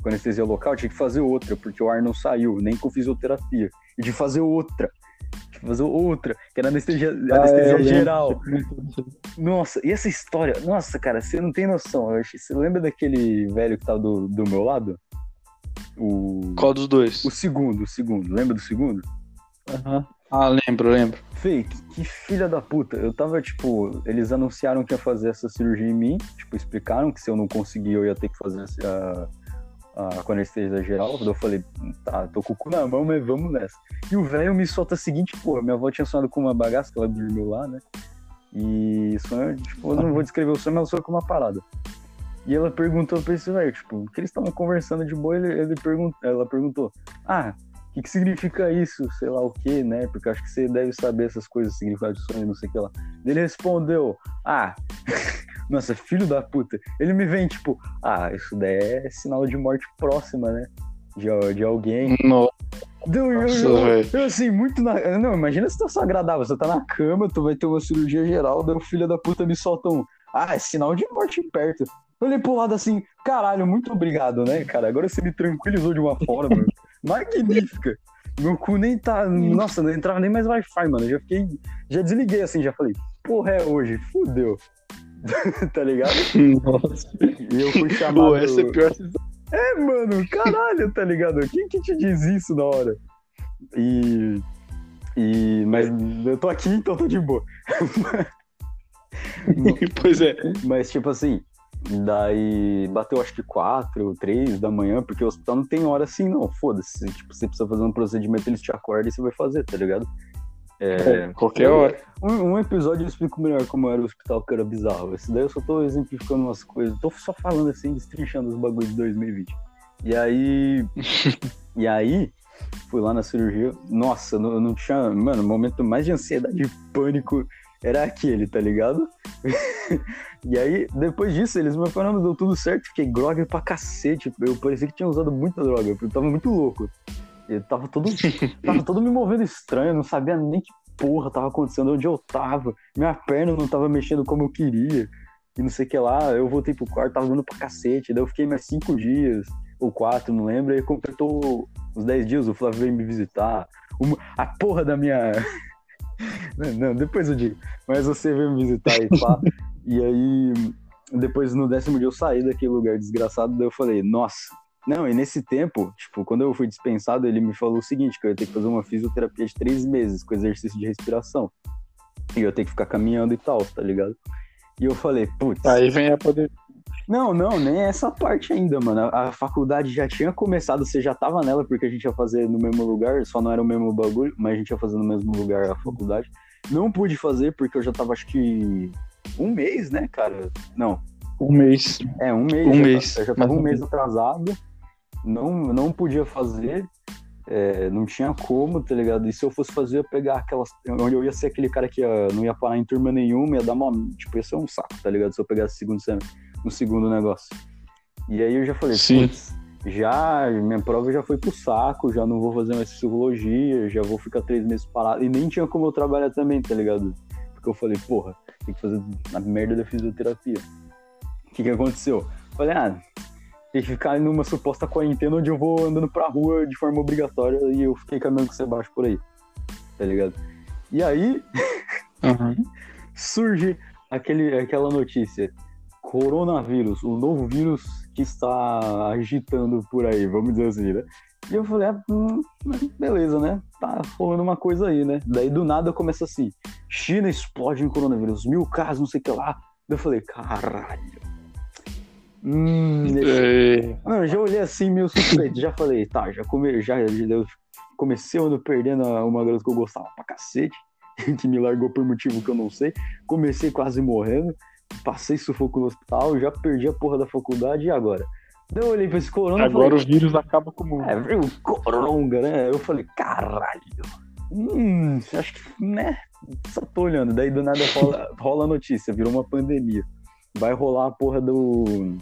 com anestesia local, eu tive que fazer outra, porque o ar não saiu, nem com fisioterapia. E de fazer outra. De fazer outra, que era anestesia, ah, anestesia é, geral. É. Nossa, e essa história? Nossa, cara, você não tem noção. Você lembra daquele velho que tava do, do meu lado? O... Qual dos dois? O segundo, o segundo. Lembra do segundo? Uhum. Ah, lembro, lembro. Fei, que, que filha da puta. Eu tava, tipo, eles anunciaram que ia fazer essa cirurgia em mim. Tipo, explicaram que se eu não conseguir, eu ia ter que fazer a, a, a anestesia geral. Eu falei, tá, tô com o cu na mão, mas vamos nessa. E o velho me solta a seguinte, porra, minha avó tinha sonhado com uma bagaça, que ela dormiu lá, né? E sonho, tipo, eu não vou descrever o sonho, mas sonho com uma parada. E ela perguntou pra esse velho, tipo, que eles estavam conversando de boa, ele, ele ela perguntou, ah, o que, que significa isso? Sei lá o que, né? Porque acho que você deve saber essas coisas, significado de sonho, não sei o que lá. Ele respondeu, ah, <laughs> nossa, filho da puta. Ele me vem, tipo, ah, isso daí é sinal de morte próxima, né? De, de alguém. Nossa, eu, eu, eu, eu, assim, muito na. Não, imagina a situação agradável. Você tá na cama, tu vai ter uma cirurgia geral, daí o filho da puta me solta um. Ah, é sinal de morte perto. Eu olhei pro lado assim, caralho, muito obrigado, né, cara? Agora você me tranquilizou de uma forma <laughs> magnífica. Meu cu nem tá. Nossa, não entrava nem mais Wi-Fi, mano. Eu já fiquei. Já desliguei assim, já falei, porra, é hoje, fudeu. <laughs> tá ligado? Nossa. E eu fui chamado. Pô, essa é pior É, mano, caralho, tá ligado? Quem que te diz isso na hora? E. E. Mas eu tô aqui, então tô de boa. <laughs> pois é. Mas, tipo assim, Daí bateu acho que 4, 3 da manhã, porque o hospital não tem hora assim, não. Foda-se. Tipo, você precisa fazer um procedimento, eles te acordam e você vai fazer, tá ligado? É, qualquer hora. Um, um, episódio eu explico melhor como era o hospital, que era bizarro. Esse daí eu só tô exemplificando umas coisas. Tô só falando assim, destrinchando os bagulhos de 2020. E aí. <laughs> e aí, fui lá na cirurgia. Nossa, eu não, não tinha. Mano, o momento mais de ansiedade e pânico era aquele, tá ligado? <laughs> e aí, depois disso, eles me falaram, deu tudo certo, fiquei grog pra cacete. Eu parecia que tinha usado muita droga, porque eu tava muito louco. Eu tava todo, tava todo me movendo estranho, não sabia nem que porra tava acontecendo, onde eu tava. Minha perna não tava mexendo como eu queria. E não sei o que lá. Eu voltei pro quarto, tava dando pra cacete. Daí eu fiquei mais cinco dias, ou quatro, não lembro. Aí completou os dez dias, o Flávio veio me visitar. Uma, a porra da minha <laughs> não, depois eu digo. Mas você veio me visitar e pá. <laughs> e aí depois no décimo dia eu saí daquele lugar desgraçado, daí eu falei, nossa. Não, e nesse tempo, tipo, quando eu fui dispensado, ele me falou o seguinte, que eu ia ter que fazer uma fisioterapia de três meses com exercício de respiração. E eu ia ter que ficar caminhando e tal, tá ligado? E eu falei, putz. Aí vem a poder. Não, não, nem essa parte ainda, mano. A, a faculdade já tinha começado, você já tava nela, porque a gente ia fazer no mesmo lugar, só não era o mesmo bagulho, mas a gente ia fazer no mesmo lugar a faculdade. Não pude fazer porque eu já tava, acho que um mês, né, cara? Não. Um mês. É, um mês. Um já mês. Tá, eu já tava um mês atrasado. Não, não podia fazer. É, não tinha como, tá ligado? E se eu fosse fazer, eu ia pegar aquelas. Onde eu ia ser aquele cara que ia, não ia parar em turma nenhuma, ia dar uma. Tipo, ia ser um saco, tá ligado? Se eu pegasse segundo no segundo negócio. E aí eu já falei, Sim. já, minha prova já foi pro saco, já não vou fazer mais psicologia, já vou ficar três meses parado. E nem tinha como eu trabalhar também, tá ligado? Porque eu falei, porra, tem que fazer a merda da fisioterapia. O que que aconteceu? Falei, ah, que ficar numa suposta quarentena onde eu vou andando pra rua de forma obrigatória e eu fiquei caminhando com você baixo por aí. Tá ligado? E aí <laughs> Uhum. surge aquele, aquela notícia. Coronavírus, o novo vírus que está agitando por aí, vamos dizer assim, né? E eu falei, ah, hum, beleza, né? Tá rolando uma coisa aí, né? Daí do nada começa assim: China explode em coronavírus, mil casos, não sei o que lá. Daí eu falei, caralho. Hum. É, já olhei assim, meio suspeito. já falei, tá, já, come, já, já eu comecei o ano perdendo uma garota que eu gostava pra cacete, <laughs> que me largou por motivo que eu não sei. Comecei quase morrendo, passei sufoco no hospital, já perdi a porra da faculdade e agora? Daí eu olhei pra esse corona Agora falei, o vírus acaba com o mundo. é, coronga, né? Eu falei, caralho. Hum, acho que, né? Só tô olhando. Daí do nada rola, rola a notícia, virou uma pandemia. Vai rolar a porra do, do-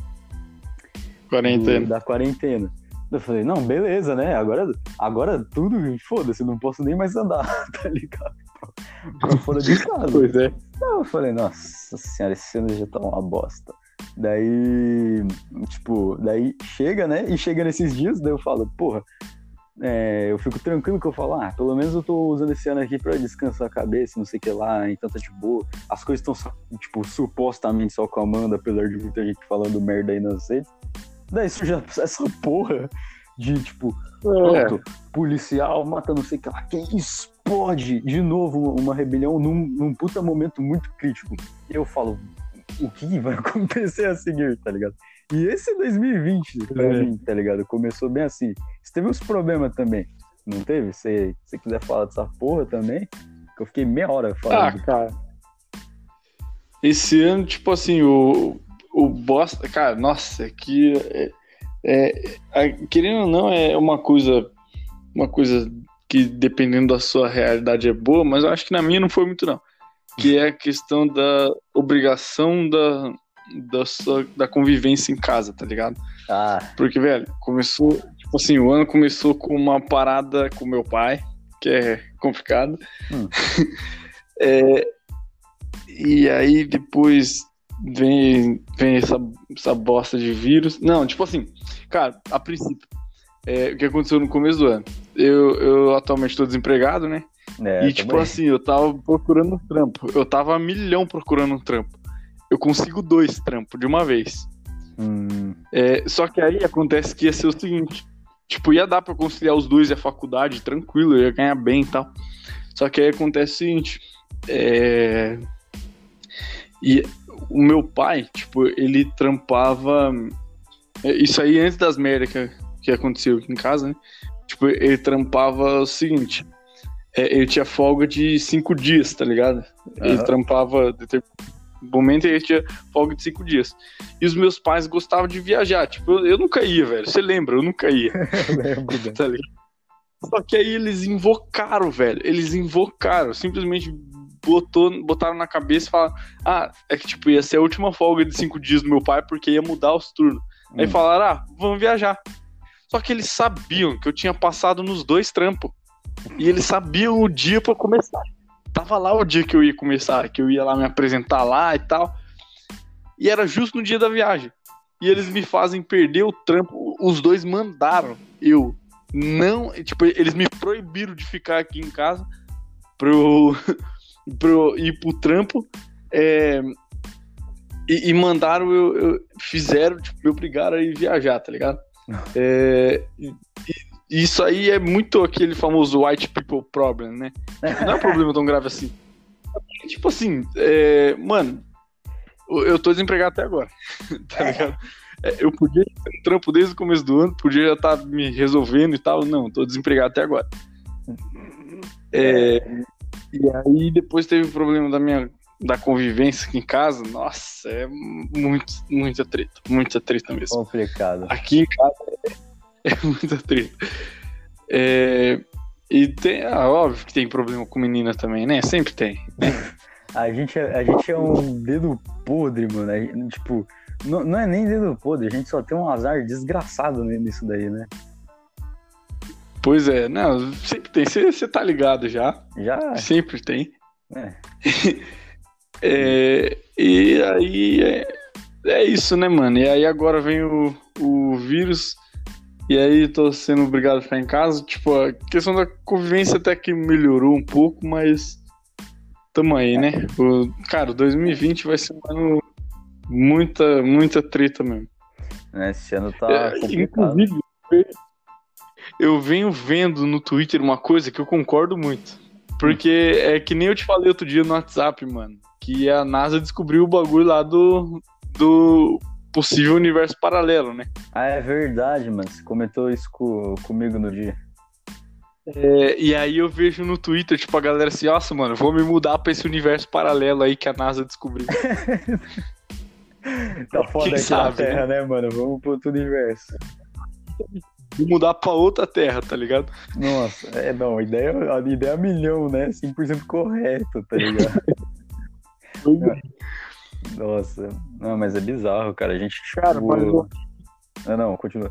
Quarentena. da quarentena. Eu falei, não, beleza, né? Agora, agora tudo, foda-se, não posso nem mais andar, <laughs> tá ligado? Pra, pra fora de casa. Pois é. Não, eu falei, nossa senhora, esse ano já tá uma bosta. Daí, tipo, daí chega, né? E chega nesses dias, daí eu falo, porra, é, eu fico tranquilo que eu falo, ah, pelo menos eu tô usando esse ano aqui pra descansar a cabeça, não sei o que lá, então tá de boa. As coisas estão, tipo, supostamente só calmando, apesar de muita gente falando merda aí nas redes. Daí surge <laughs> essa porra de, tipo, É. Pronto, policial mata não sei o que lá. Quem explode de novo uma rebelião num, num puta momento muito crítico. E eu falo, o que vai <laughs> acontecer a seguir, tá ligado? E esse 2020, pra É. mim, tá ligado? Começou bem assim. Você teve uns problemas também, não teve? Se você quiser falar dessa porra também, que eu fiquei meia hora Ah, falando. cara. Esse ano, tipo assim, o, o bosta. Cara, nossa, é que. É, é- é- querendo ou não, é uma coisa. Uma coisa que, dependendo da sua realidade, é boa, mas eu acho que na minha não foi muito, não. Que é a questão da obrigação da, da, sua, da convivência em casa, tá ligado? Ah, Porque, velho, começou. Tipo assim, o ano começou com uma parada com meu pai, que é complicado. Hum. <laughs> É, e aí depois vem, vem essa, essa bosta de vírus. Não, tipo assim, cara, a princípio, é, o que aconteceu no começo do ano? Eu, eu atualmente estou desempregado, né? é, e tipo também. assim, eu tava procurando um trampo. Eu tava a milhão procurando um trampo. Eu consigo dois trampos de uma vez. Hum, É, só que aí acontece que ia ser o seguinte: tipo, ia dar pra conciliar os dois e a faculdade tranquilo, ia ganhar bem e tal. Só que aí acontece o seguinte: é, e o meu pai, tipo, ele trampava. é, Isso aí antes das merdas que, que aconteceu aqui em casa, né? Tipo, ele trampava o seguinte: é, ele tinha folga de cinco dias, tá ligado? Ele Aham. trampava determinado momento ele tinha folga de cinco dias. E os meus pais gostavam de viajar. Tipo, eu, eu nunca ia, velho. Você lembra? Eu nunca ia, <laughs> lembro, tá? Só que aí eles invocaram, velho. Eles invocaram. Simplesmente botou, botaram na cabeça e falaram: Ah, é que tipo, ia ser a última folga de cinco dias do meu pai porque ia mudar os turnos. Aí Hum. falaram: Ah, vamos viajar. Só que eles sabiam que eu tinha passado nos dois trampos. E eles sabiam o dia pra começar. Tava lá o dia que eu ia começar, que eu ia lá me apresentar lá e tal. E era justo no dia da viagem. E eles me fazem perder o trampo. Os dois mandaram eu não. Tipo, eles me proibiram de ficar aqui em casa pra eu, <laughs> pra eu ir pro trampo. É, e, e mandaram eu, eu, Fizeram, tipo, me obrigaram a ir viajar, tá ligado? É, e, e isso aí é muito aquele famoso white people problem, né? Não é um problema tão grave assim. Tipo assim, é, mano, eu tô desempregado até agora, <laughs> tá ligado? É, eu podia ter um trampo desde o começo do ano, podia já estar tá me resolvendo e tal. Não, tô desempregado até agora. É, e aí depois teve o problema da minha da convivência aqui em casa. Nossa, é muito, muita treta. Muita treta mesmo. Complicado. Aqui em casa é, muita treta. É, e tem, ah, óbvio que tem problema com menina também, né? Sempre tem. Né? a, gente, é, a gente é um dedo podre, mano. Gente, tipo, não, não é nem dedo podre, a gente só tem um azar desgraçado nisso daí, né? Pois é, não, sempre tem. Você tá ligado já. Já. Sempre tem. É. <laughs> é e aí é, é, isso, né, mano? E aí agora vem o, o vírus. E aí tô sendo obrigado a ficar em casa. Tipo, a questão da convivência até que melhorou um pouco, mas tamo aí, né? O, cara, 2020 vai ser um ano muita, muita treta mesmo. Esse ano tá é. Inclusive, eu venho vendo no Twitter uma coisa que eu concordo muito. Porque é que nem eu te falei outro dia no WhatsApp, mano. Que a NASA descobriu o bagulho lá do, do possível universo paralelo, né? Ah, é verdade, mano. Você comentou isso com, comigo no dia. É, e aí eu vejo no Twitter, tipo, a galera assim, nossa, mano, vou me mudar pra esse universo paralelo aí que a NASA descobriu. <laughs> tá foda Quem aqui sabe, na Terra, né? né, mano? Vamos pro outro universo. Vou mudar pra outra Terra, tá ligado? Nossa, é, não, a ideia, a ideia é milhão, né? 100% correto, tá ligado? <laughs> <laughs> Nossa, não, mas é bizarro, cara. A gente. Cara, mas... Ah, não, continua.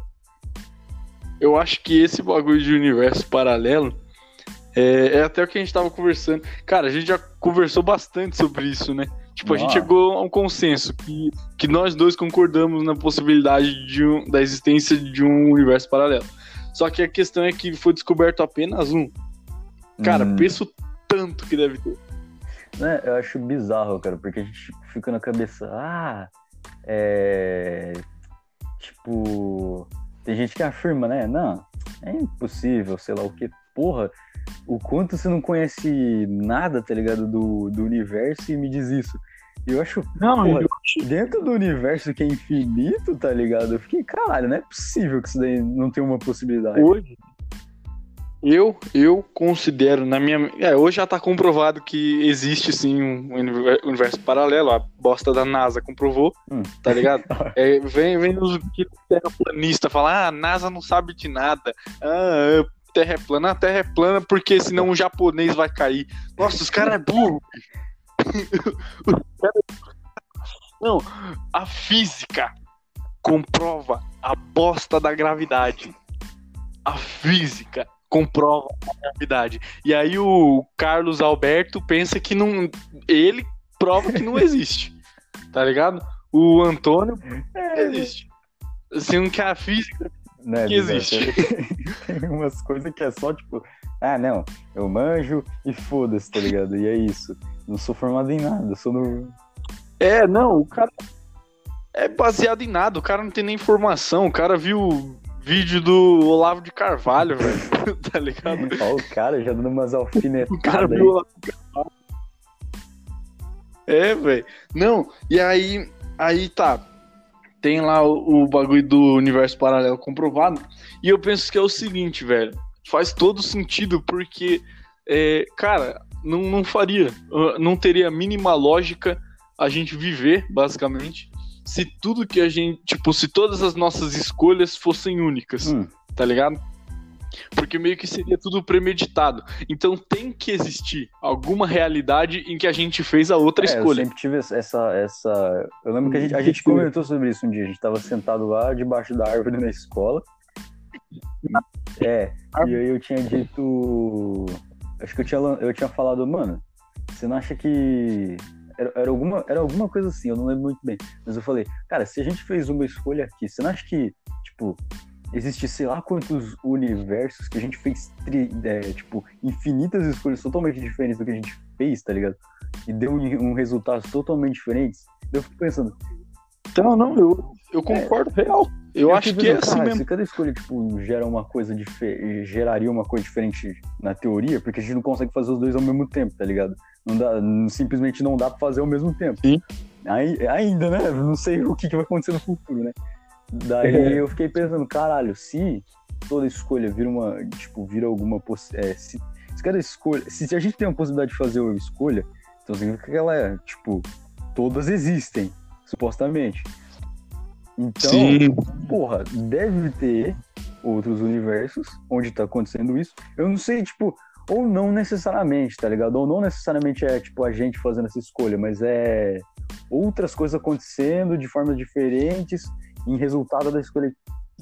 Eu acho que esse bagulho de universo paralelo é, é, até o que a gente tava conversando. Cara, a gente já conversou bastante sobre isso, né? Tipo, a gente chegou a um consenso que, que nós dois concordamos na possibilidade de um, da existência de um universo paralelo. Só que a questão é que foi descoberto apenas um. Cara, hum. penso tanto que deve ter. Né, eu acho bizarro, cara, porque a gente fica na cabeça, ah, é. Tipo. Tem gente que afirma, né? Não, é impossível, sei lá o que. Porra, o quanto você não conhece nada, tá ligado, do, do universo e me diz isso. Eu acho, não, porra, eu... dentro do universo que é infinito, tá ligado? Eu fiquei, caralho, não é possível que isso daí não tenha uma possibilidade. Hoje, eu, eu considero, na minha. É, hoje já tá comprovado que existe sim um universo paralelo. A bosta da NASA comprovou, hum. tá ligado? <laughs> É, vem, vem os terraplanistas falar: ah, a NASA não sabe de nada. Ah, Terra é plana. A Terra é plana porque senão o japonês vai cair. Nossa, os caras é burro. <laughs> Não, a física comprova a bosta da gravidade. A física comprova a gravidade. E aí o Carlos Alberto pensa que não. Ele prova que não <laughs> existe. Tá ligado? O Antônio é, existe. Sendo que a física né, que existe. <laughs> Tem umas coisas que é só tipo, ah, não, eu manjo e foda-se, tá ligado? E é isso. Não sou formado em nada, sou no. É, não, o cara é baseado em nada, o cara não tem nem informação, o cara viu vídeo do Olavo de Carvalho, velho. <laughs> tá ligado? Ó, o cara já dando umas alfinetadas. o cara viu o Olavo de Carvalho. É, velho. Não, e aí, aí tá tem lá o, o bagulho do universo paralelo comprovado. E eu penso que é o seguinte, velho. Faz todo sentido, porque, é, cara, não, não faria. Não teria a mínima lógica a gente viver, basicamente, se tudo que a gente. Tipo, se todas as nossas escolhas fossem únicas, hum. tá ligado? Porque meio que seria tudo premeditado. Então tem que existir alguma realidade em que a gente fez a outra é, escolha. Eu sempre tive essa, essa. Eu lembro que a gente, a gente comentou sobre isso um dia. A gente tava sentado lá debaixo da árvore na escola. É, e aí eu tinha dito. Acho que eu tinha, eu tinha falado, mano, você não acha que. Era, era, alguma, era alguma coisa assim, eu não lembro muito bem. Mas eu falei, cara, se a gente fez uma escolha aqui, você não acha que, tipo, existe sei lá quantos universos que a gente fez, tri, é, tipo, infinitas escolhas totalmente diferentes do que a gente fez, tá ligado? E deu um, um resultado totalmente diferente. Eu fico pensando. Então, não, eu, eu concordo é, real. Eu, eu acho que é assim mesmo. Se cada escolha, tipo, gera uma coisa diferente, geraria uma coisa diferente na teoria, porque a gente não consegue fazer os dois ao mesmo tempo, tá ligado? Não dá, simplesmente não dá pra fazer ao mesmo tempo. Sim. Aí, ainda, né? Não sei <laughs> o que, que vai acontecer no futuro, né? Daí é. eu fiquei pensando, caralho, se toda escolha vira uma, tipo, vira alguma. É, se, se cada escolha. Se, se, a gente tem uma possibilidade de fazer uma escolha, então significa que ela é, tipo, todas existem, supostamente. Então, Sim. porra, deve ter outros universos onde tá acontecendo isso. Eu não sei, tipo, ou não necessariamente, tá ligado? Ou não necessariamente é, tipo, a gente fazendo essa escolha, mas é outras coisas acontecendo de formas diferentes em resultado da escolha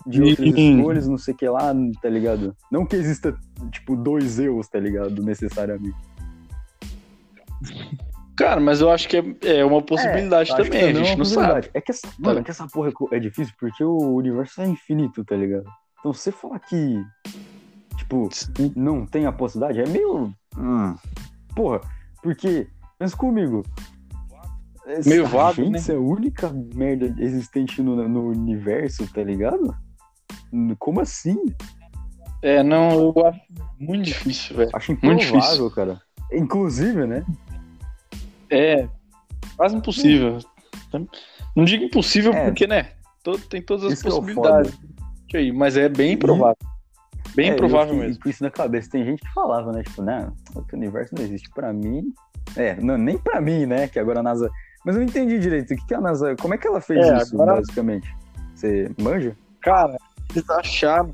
de outras escolhas, não sei o que lá, tá ligado? Não que exista, tipo, dois eus, tá ligado? Necessariamente. Cara, mas eu acho que é, é uma possibilidade é, também, a gente é não sabe. É que, essa, mano, é que essa porra é difícil porque o universo é infinito, tá ligado? Então você falar que, tipo, não tem a possibilidade é meio. Hum, porra, porque, pensa comigo. Meio vago, gente, né? Isso é a única merda existente no, no universo, tá ligado? Como assim? É, não, eu acho muito difícil, velho. Acho improvável, cara. Inclusive, né? É, quase impossível. Não digo impossível é, porque, né? Todo, tem todas as é possibilidades. É aí, mas é bem provável. Bem é, provável mesmo. Com isso na cabeça, tem gente que falava, né? Tipo, né? O universo não existe pra mim. É, não, nem pra mim, né? Que agora a NASA. Mas eu não entendi direito. O que, que a NASA. Como é que ela fez é, isso, agora... basicamente? Você manja? Cara, eles acharam.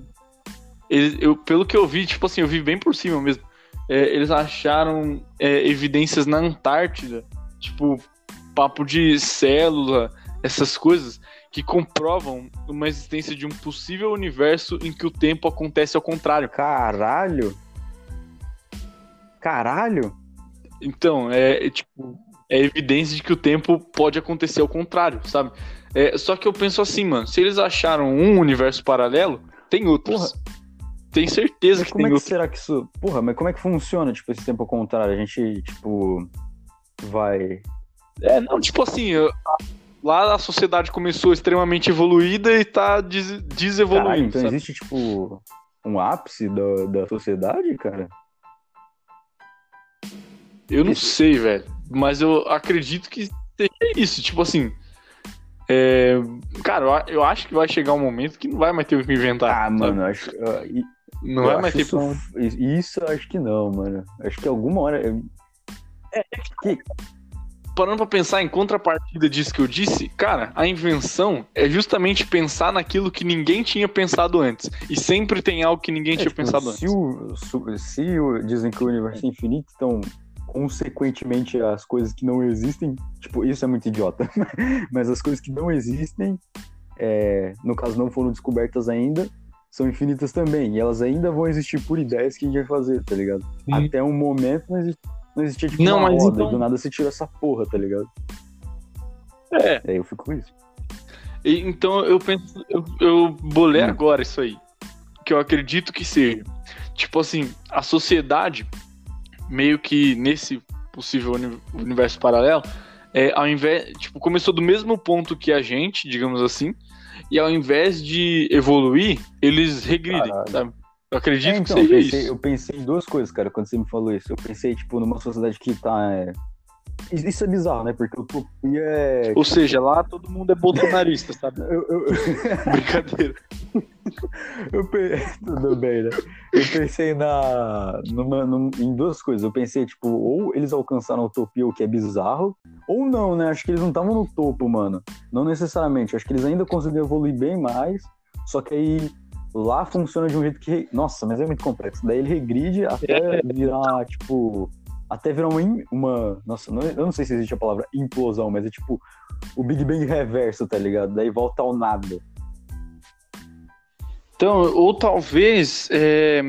Eles, eu, pelo que eu vi, tipo assim, eu vi bem por cima mesmo é, eles acharam é, evidências na Antártida, tipo, papo de célula, essas coisas, que comprovam uma existência de um possível universo em que o tempo acontece ao contrário. Caralho! Caralho! Então, é, é tipo, é evidência de que o tempo pode acontecer ao contrário, sabe? É, só que eu penso assim, mano, se eles acharam um universo paralelo, tem outros. Porra. Tem certeza mas que como tem é que será que isso. Porra, mas como é que funciona, tipo, esse tempo ao contrário? A gente, tipo, vai. É, não, tipo assim, lá a sociedade começou extremamente evoluída e tá des desevoluindo. Caralho, então sabe? existe, tipo, um ápice da, da sociedade, cara? Eu não sei, velho. Mas eu acredito que seja isso. Tipo assim, é, cara, eu acho que vai chegar um momento que não vai mais ter o que inventar. Ah, sabe? mano, acho. Não vai mais ter isso, isso acho que não, mano. Acho que alguma hora. É, é que... Parando pra pensar em contrapartida disso que eu disse, cara, a invenção é justamente pensar naquilo que ninguém tinha pensado antes. E sempre tem algo que ninguém é, tinha tipo, pensado se antes. O, se o, dizem que o universo é infinito, então consequentemente as coisas que não existem, tipo, isso é muito idiota, <laughs> mas as coisas que não existem, é, no caso não foram descobertas ainda, são infinitas também. E elas ainda vão existir por ideias que a gente vai fazer, tá ligado? Sim. Até um momento não, existe, não existia tipo não, uma roda, então... do nada você tira essa porra, tá ligado? É. Aí eu fico com isso. E, então eu penso, eu, eu bolei hum. agora isso aí. Que eu acredito que seja. Tipo assim, a sociedade, meio que nesse possível universo paralelo, é, ao invés, tipo, começou do mesmo ponto que a gente, digamos assim, e ao invés de evoluir, eles regridem, sabe? Eu acredito é, então, que seja eu pensei, isso. Eu pensei em duas coisas, cara, quando você me falou isso. Eu pensei, tipo, numa sociedade que tá. É... Isso é bizarro, né? Porque utopia é. Ou seja, lá todo mundo é bolsonarista, sabe? <laughs> eu, eu... <laughs> <laughs> Brincadeira. eu pe... Tudo bem, né? Eu pensei na... Numa, num... em duas coisas. Eu pensei, tipo, ou eles alcançaram a utopia, o que é bizarro, ou não, né? Acho que eles não estavam no topo, mano. Não necessariamente. Acho que eles ainda conseguiram evoluir bem mais, só que aí lá funciona de um jeito que. Nossa, mas é muito complexo. Daí ele regride até <laughs> virar, tipo. Até virar uma. uma nossa, não, eu não sei se existe a palavra implosão, mas é tipo o Big Bang reverso, tá ligado? Daí volta ao nada. Então, ou talvez é,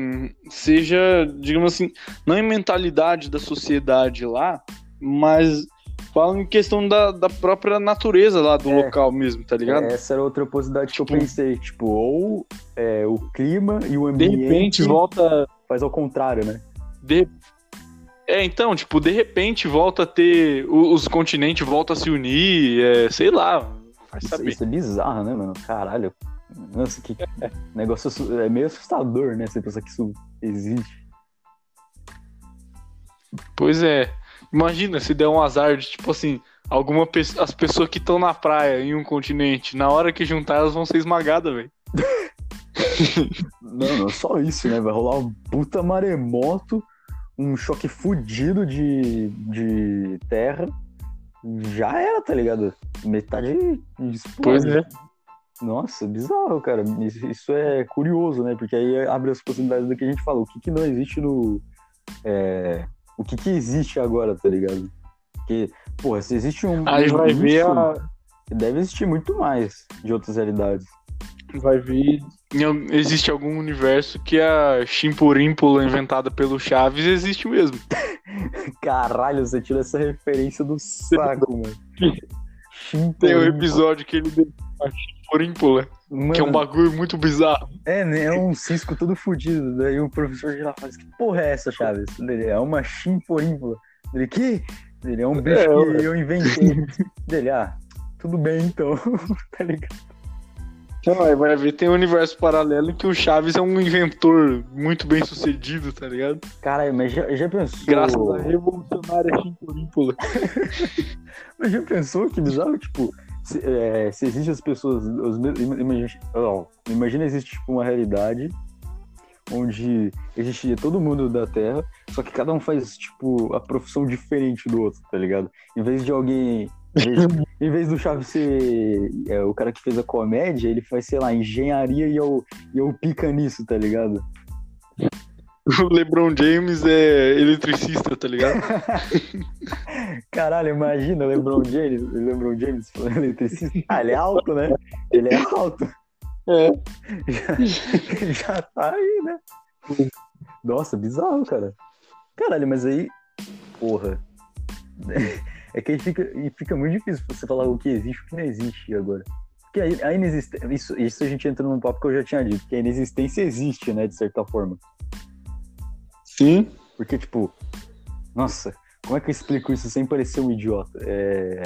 seja, digamos assim, não em mentalidade da sociedade lá, mas falam em questão da, da própria natureza lá do é, local mesmo, tá ligado? Essa era outra possibilidade tipo, que eu tipo, pensei, tipo, ou é, o clima e o ambiente. De repente volta. Faz ao contrário, né? De, É, então, tipo, de repente volta a ter. Os continentes voltam a se unir, é, sei lá. Isso, isso é bizarro, né, mano? Caralho. Nossa, que <laughs> negócio é meio assustador, né? Você pensar que isso existe. Pois é. Imagina se der um azar de, tipo assim, alguma pe as pessoas que estão na praia em um continente, na hora que juntar, elas vão ser esmagadas, velho. não, não, só isso, né? Vai rolar um puta maremoto, um choque fudido de, de terra. Já era, tá ligado? Metade explode. Pois é. Nossa, bizarro, cara. Isso é curioso, né? Porque aí abre as possibilidades do que a gente falou. O que, que não existe no. É... O que, que existe agora, tá ligado? Porque, porra, se existe um. Aí vai ver a. Deve existir muito mais de outras realidades. Vai ver. Existe algum universo que a Chimpurímpula inventada pelo Chaves existe mesmo. <laughs> Caralho, você tira essa referência do saco, mano. <laughs> Tem um episódio que ele Chimpurínpula. Que é um bagulho muito bizarro. É, né? É um cisco todo fodido. Daí o professor de lá faz: Que porra é essa, Chaves? Ele é uma chimporímpula. Ele, que? Ele é um bicho é, que eu inventei. <laughs> Dele, ah, tudo bem então. <laughs> tá ligado? Então, vai ver, tem um universo paralelo em que o Chaves é um inventor muito bem sucedido, tá ligado? Caralho, mas já, já pensou. Graças à revolucionária Chimporímpula. <laughs> mas já pensou que bizarro? Tipo, se, é, se existem as pessoas. Os, imagina, imagina existe tipo, uma realidade onde existia todo mundo da Terra, só que cada um faz, tipo, a profissão diferente do outro, tá ligado? Em vez de alguém. Em vez, em vez do Chaves ser é, o cara que fez a comédia, ele faz, sei lá, engenharia e eu, e eu pica nisso, tá ligado? O LeBron James é eletricista, tá ligado? <laughs> Caralho, imagina o LeBron James, LeBron James eletricista. Ah, ele é alto, né? Ele é alto. É. Já, <laughs> já tá aí, né? Nossa, bizarro, cara. Caralho, mas aí. Porra. É que aí fica, fica muito difícil você falar o que existe e o que não existe agora. Porque a, a inexistência. Isso, isso a gente entra num papo que eu já tinha dito, que a inexistência existe, né, de certa forma. Sim. Porque, tipo, nossa, como é que eu explico isso sem parecer um idiota? É.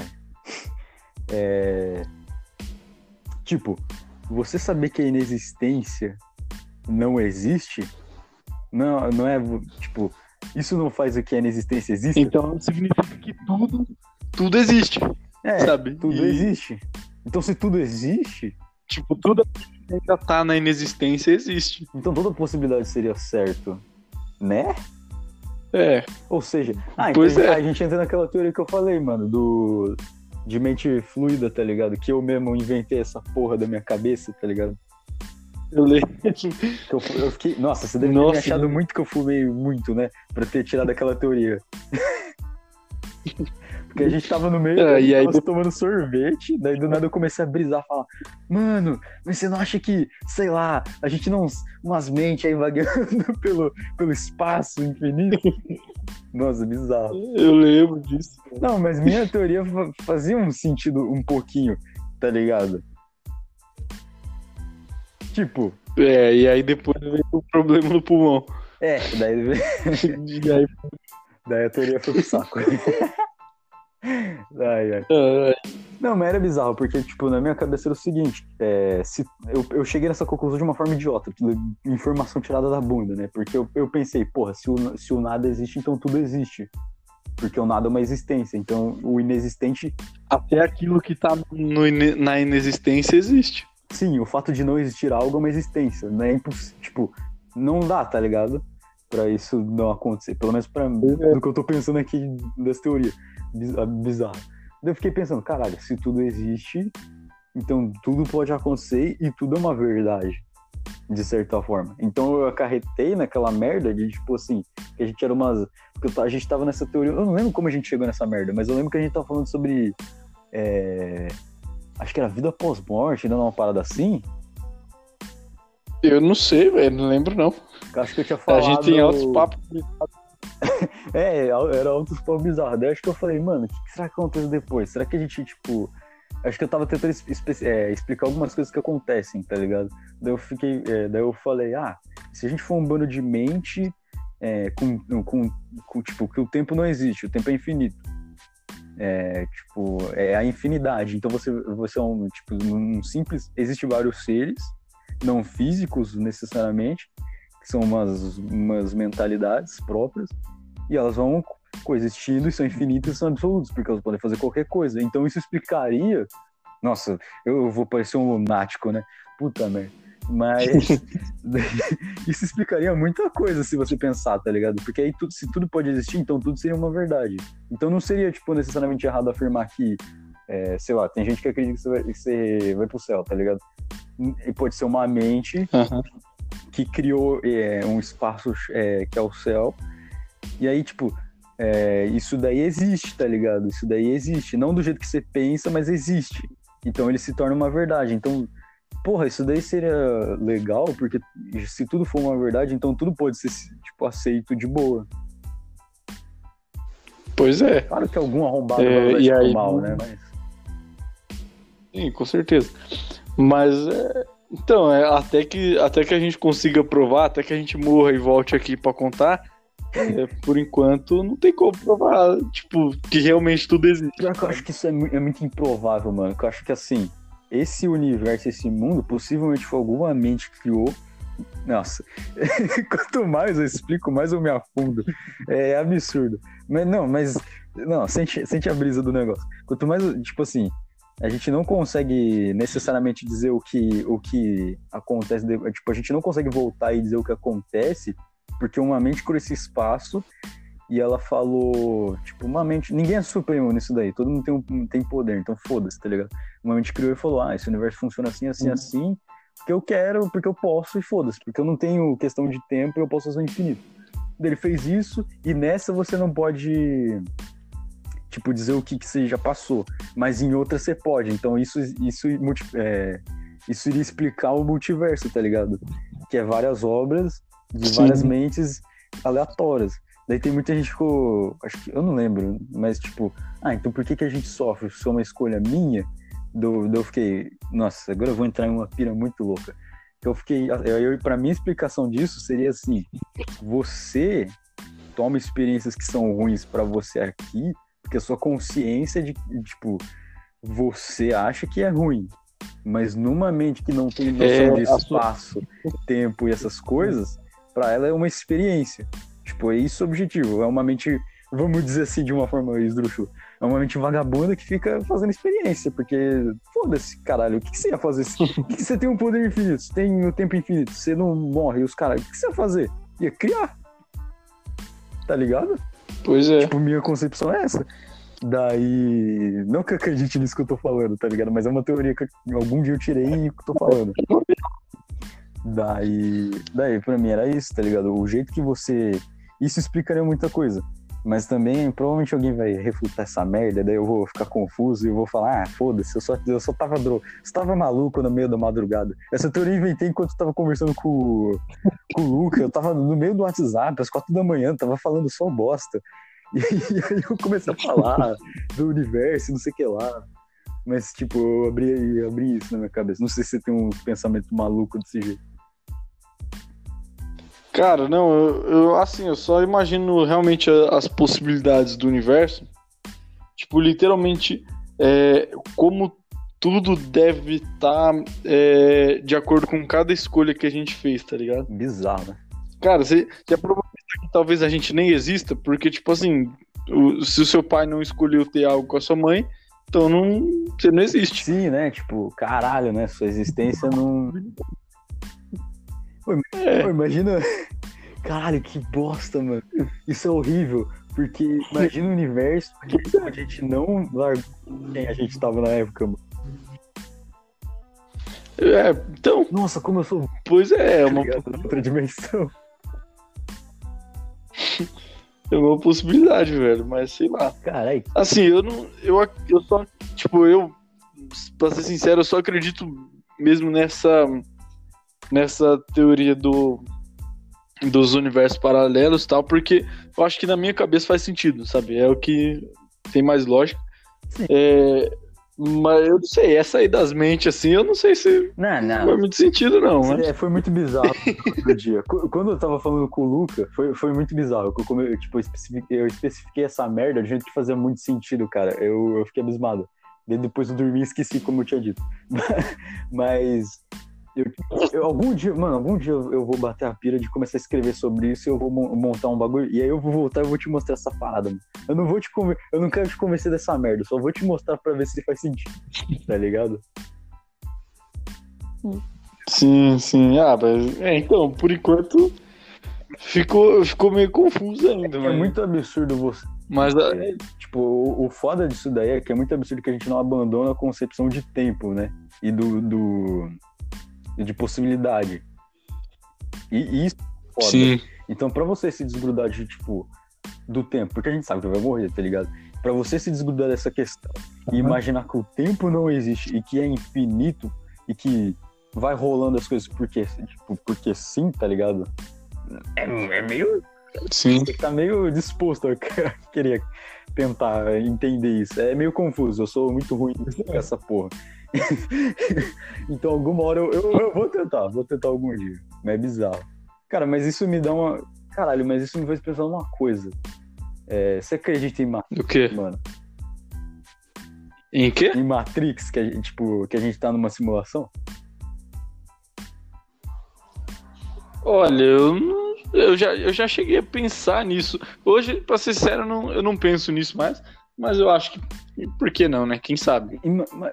É. Tipo, você saber que a inexistência não existe, não, não é. Tipo, isso não faz o que a inexistência existe. Então significa que tudo, tudo existe. É, sabe? Tudo e... existe. Então, se tudo existe. Tipo, tudo que ainda tá na inexistência existe. Então toda possibilidade seria certo né? É. Ou seja, ah, então é. a gente entra naquela teoria que eu falei, mano, do de mente fluida, tá ligado? Que eu mesmo inventei essa porra da minha cabeça, tá ligado? Eu lembro. Eu, eu fiquei, nossa, você deve nossa, ter achado muito que eu fumei muito, né? Pra ter tirado aquela teoria. Porque a gente tava no meio, é, e aí tava tomando sorvete, daí do nada eu comecei a brisar, falar, mano, mas você não acha que, sei lá, a gente não, umas mentes aí vagando <laughs> pelo, pelo espaço infinito? <laughs> Nossa, bizarro. Eu lembro disso. Não, mas minha teoria fazia um sentido um pouquinho, tá ligado? Tipo... É, e aí depois veio o problema no pulmão. É, daí... <laughs> e aí... daí a teoria foi pro saco. Ai, ai. Não, mas era bizarro, porque, tipo, na minha cabeça era o seguinte: é, se, eu, eu cheguei nessa conclusão de uma forma idiota, informação tirada da bunda, né? Porque eu, eu pensei, porra, se o, se o nada existe, então tudo existe. Porque o nada é uma existência, então o inexistente. Até aquilo que tá no, na inexistência existe. Sim, o fato de não existir algo é uma existência. Não é impossível. Tipo, não dá, tá ligado? Pra isso não acontecer. Pelo menos pra mim, é. do que eu tô pensando aqui das teorias. Ah, bizarro. Daí eu fiquei pensando, caralho, se tudo existe, então tudo pode acontecer e tudo é uma verdade, de certa forma. Então eu acarretei naquela merda de, tipo assim, que a gente era umas. Porque a gente tava nessa teoria. Eu não lembro como a gente chegou nessa merda, mas eu lembro que a gente tava falando sobre. É, acho que era vida pós-morte, não uma parada assim. Eu não sei, velho, não lembro não. Acho que eu tinha falado. A gente tem altos papos <laughs> é, era altos pau bizarro. Daí acho que eu falei, mano, o que, que, será que acontece depois? Será que a gente, tipo. Acho que eu tava tentando é, explicar algumas coisas que acontecem, tá ligado? Daí eu fiquei. É, daí eu falei, ah, se a gente for um bando de mente é, com, com, com, tipo, que o tempo não existe, o tempo é infinito. É, tipo, é a infinidade. Então você, você é um, tipo, um simples. Existe vários seres, não físicos necessariamente, que são umas, umas mentalidades próprias, e elas vão coexistindo e são infinitas e são absolutas, porque elas podem fazer qualquer coisa. Então isso explicaria. Nossa, eu vou parecer um lunático, né? Puta merda. Mas <laughs> <laughs> isso explicaria muita coisa se você pensar, tá ligado? Porque aí tudo, se tudo pode existir, então tudo seria uma verdade. Então não seria, tipo, necessariamente errado afirmar que, é, sei lá, tem gente que acredita que você vai, que você vai pro céu, tá ligado? E pode ser uma mente uhum. Que criou é, um espaço é, que é o céu. E aí, tipo, é, isso daí existe, tá ligado? Isso daí existe. Não do jeito que você pensa, mas existe. Então ele se torna uma verdade. Então porra, isso daí seria legal, porque se tudo for uma verdade, então tudo pode ser, tipo, aceito de boa. Pois é. Claro que algum arrombado é, vai e aí, mal, né? Mas... Sim, com certeza. Mas, é, então, é, até, que, até que a gente consiga provar, até que a gente morra e volte aqui para contar, é, por enquanto não tem como provar, tipo, que realmente tudo existe. Eu acho que isso é, é muito improvável, mano. Eu acho que assim, esse universo, esse mundo, possivelmente foi alguma mente que criou. Nossa, <laughs> quanto mais eu explico, mais eu me afundo. É absurdo. Mas não, mas não, sente, sente a brisa do negócio. Quanto mais, tipo assim, a gente não consegue necessariamente dizer o que, o que acontece, tipo, a gente não consegue voltar e dizer o que acontece, porque uma mente criou esse espaço e ela falou, tipo, uma mente. Ninguém é supremo nisso daí, todo mundo tem, um, tem poder, então foda-se, tá ligado? Uma mente criou e falou: ah, esse universo funciona assim, assim, uhum. assim, porque eu quero, porque eu posso e foda-se, porque eu não tenho questão de tempo e eu posso fazer o infinito. Ele fez isso e nessa você não pode, tipo, dizer o que, que você já passou, mas em outra você pode. Então isso, isso, é, isso iria explicar o multiverso, tá ligado? Que é várias obras de Sim. várias mentes aleatórias. Daí tem muita gente que ficou. Acho que eu não lembro, mas tipo, ah, então por que, que a gente sofre? Isso é uma escolha minha? Do, do eu fiquei, nossa, agora eu vou entrar em uma pira muito louca. Eu fiquei. Eu, pra minha explicação disso seria assim: você toma experiências que são ruins para você aqui, porque a sua consciência de, tipo, você acha que é ruim. Mas numa mente que não tem noção é, de espaço, sua... tempo e essas coisas, para ela é uma experiência. Tipo, é isso o objetivo. É uma mente, vamos dizer assim, de uma forma esdrúxula. É uma mente vagabunda que fica fazendo experiência, porque foda-se, caralho, o que, que, você ia fazer? <laughs> O que, que, você tem um poder infinito? Você tem o um tempo infinito, você não morre, os caras, o que, que você ia fazer? Ia criar. Tá ligado? Pois é. Tipo, minha concepção é essa. Daí. Não que eu acredite nisso que eu tô falando, tá ligado? Mas é uma teoria que algum dia eu tirei e tô falando. Daí. Daí, pra mim era isso, tá ligado? O jeito que você isso explicaria muita coisa. Mas também, provavelmente alguém vai refutar essa merda, daí eu vou ficar confuso e vou falar, ah, foda-se, eu só, eu só tava tava maluco no meio da madrugada. Essa teoria eu inventei enquanto eu tava conversando com, com o Luca, eu tava no meio do WhatsApp, às quatro da manhã, tava falando só bosta. E, <laughs> e aí eu comecei a falar do universo, não sei o que lá. Mas, tipo, eu abri, eu abri isso na minha cabeça. Não sei se você tem um pensamento maluco desse jeito. Cara, não, eu, eu, assim, eu só imagino realmente as possibilidades do universo. Tipo, literalmente, é, como tudo deve estar tá, é, de acordo com cada escolha que a gente fez, tá ligado? Bizarro, né? Cara, você já provou que talvez a gente nem exista, porque, tipo assim, o, se o seu pai não escolheu ter algo com a sua mãe, então não, você não existe. Sim, né? Tipo, caralho, né? Sua existência não. Pô, é. pô, imagina. Caralho, que bosta, mano. Isso é horrível. Porque imagina o universo que <laughs> a gente não largou quem a gente tava na época, mano. É, então. Nossa, como eu sou. Pois é, é uma. <laughs> Outra dimensão. <laughs> É uma possibilidade, velho, mas sei lá. Caralho. Assim, eu não. Eu, eu só. Tipo, eu. Pra ser sincero, eu só acredito mesmo nessa nessa teoria do dos universos paralelos tal, porque eu acho que na minha cabeça faz sentido, sabe? É o que tem mais lógica. É, Mas eu não sei, essa aí das mentes, assim, eu não sei se Não, não. faz muito sentido, não. Mas... É, foi muito bizarro <laughs> no dia. Qu- Quando eu tava falando com o Luca, foi, foi muito bizarro. Eu, come- eu, tipo, eu especifiquei, eu especifiquei essa merda de jeito que fazia muito sentido, cara. Eu, eu fiquei abismado. Depois eu dormi e esqueci, como eu tinha dito. <laughs> Mas. Eu- eu- algum dia, mano, algum dia eu vou bater a pira de começar a escrever sobre isso e eu vou mon- montar um bagulho. E aí eu vou voltar e vou te mostrar essa parada, mano. Eu não vou te eu não quero te convencer dessa merda, eu só vou te mostrar pra ver se faz sentido. Tá ligado? Sim, sim. Ah, mas. É, então, por enquanto. Ficou, ficou meio confuso ainda, É mas. muito absurdo você Mas ah, Tipo, o, o foda disso daí é que é muito absurdo que a gente não abandona a concepção de tempo, né? E do. do de possibilidade. E, isso é foda. sim. Então, pra você se desgrudar de, tipo, do tempo, porque a gente sabe que vai morrer, tá ligado? Pra você se desgrudar dessa questão e imaginar que o tempo não existe e que é infinito e que vai rolando as coisas porque, tipo, porque sim, tá ligado? É, é meio Sim. você tá meio disposto a <laughs> querer tentar entender isso. É meio confuso, eu sou muito ruim com essa porra. <laughs> então, alguma hora eu, eu, eu vou tentar, vou tentar algum dia. Mas é bizarro. Cara, mas isso me dá uma. Caralho, mas isso me faz pensar numa coisa. É, você acredita em Matrix, O quê? mano? Em quê? Em Matrix, que a gente, tipo, que a gente tá numa simulação? Olha, eu, não- eu, já, eu já cheguei a pensar nisso. Hoje, pra ser sincero, eu não, eu não penso nisso mais. Mas eu acho que. Por que não, né? Quem sabe?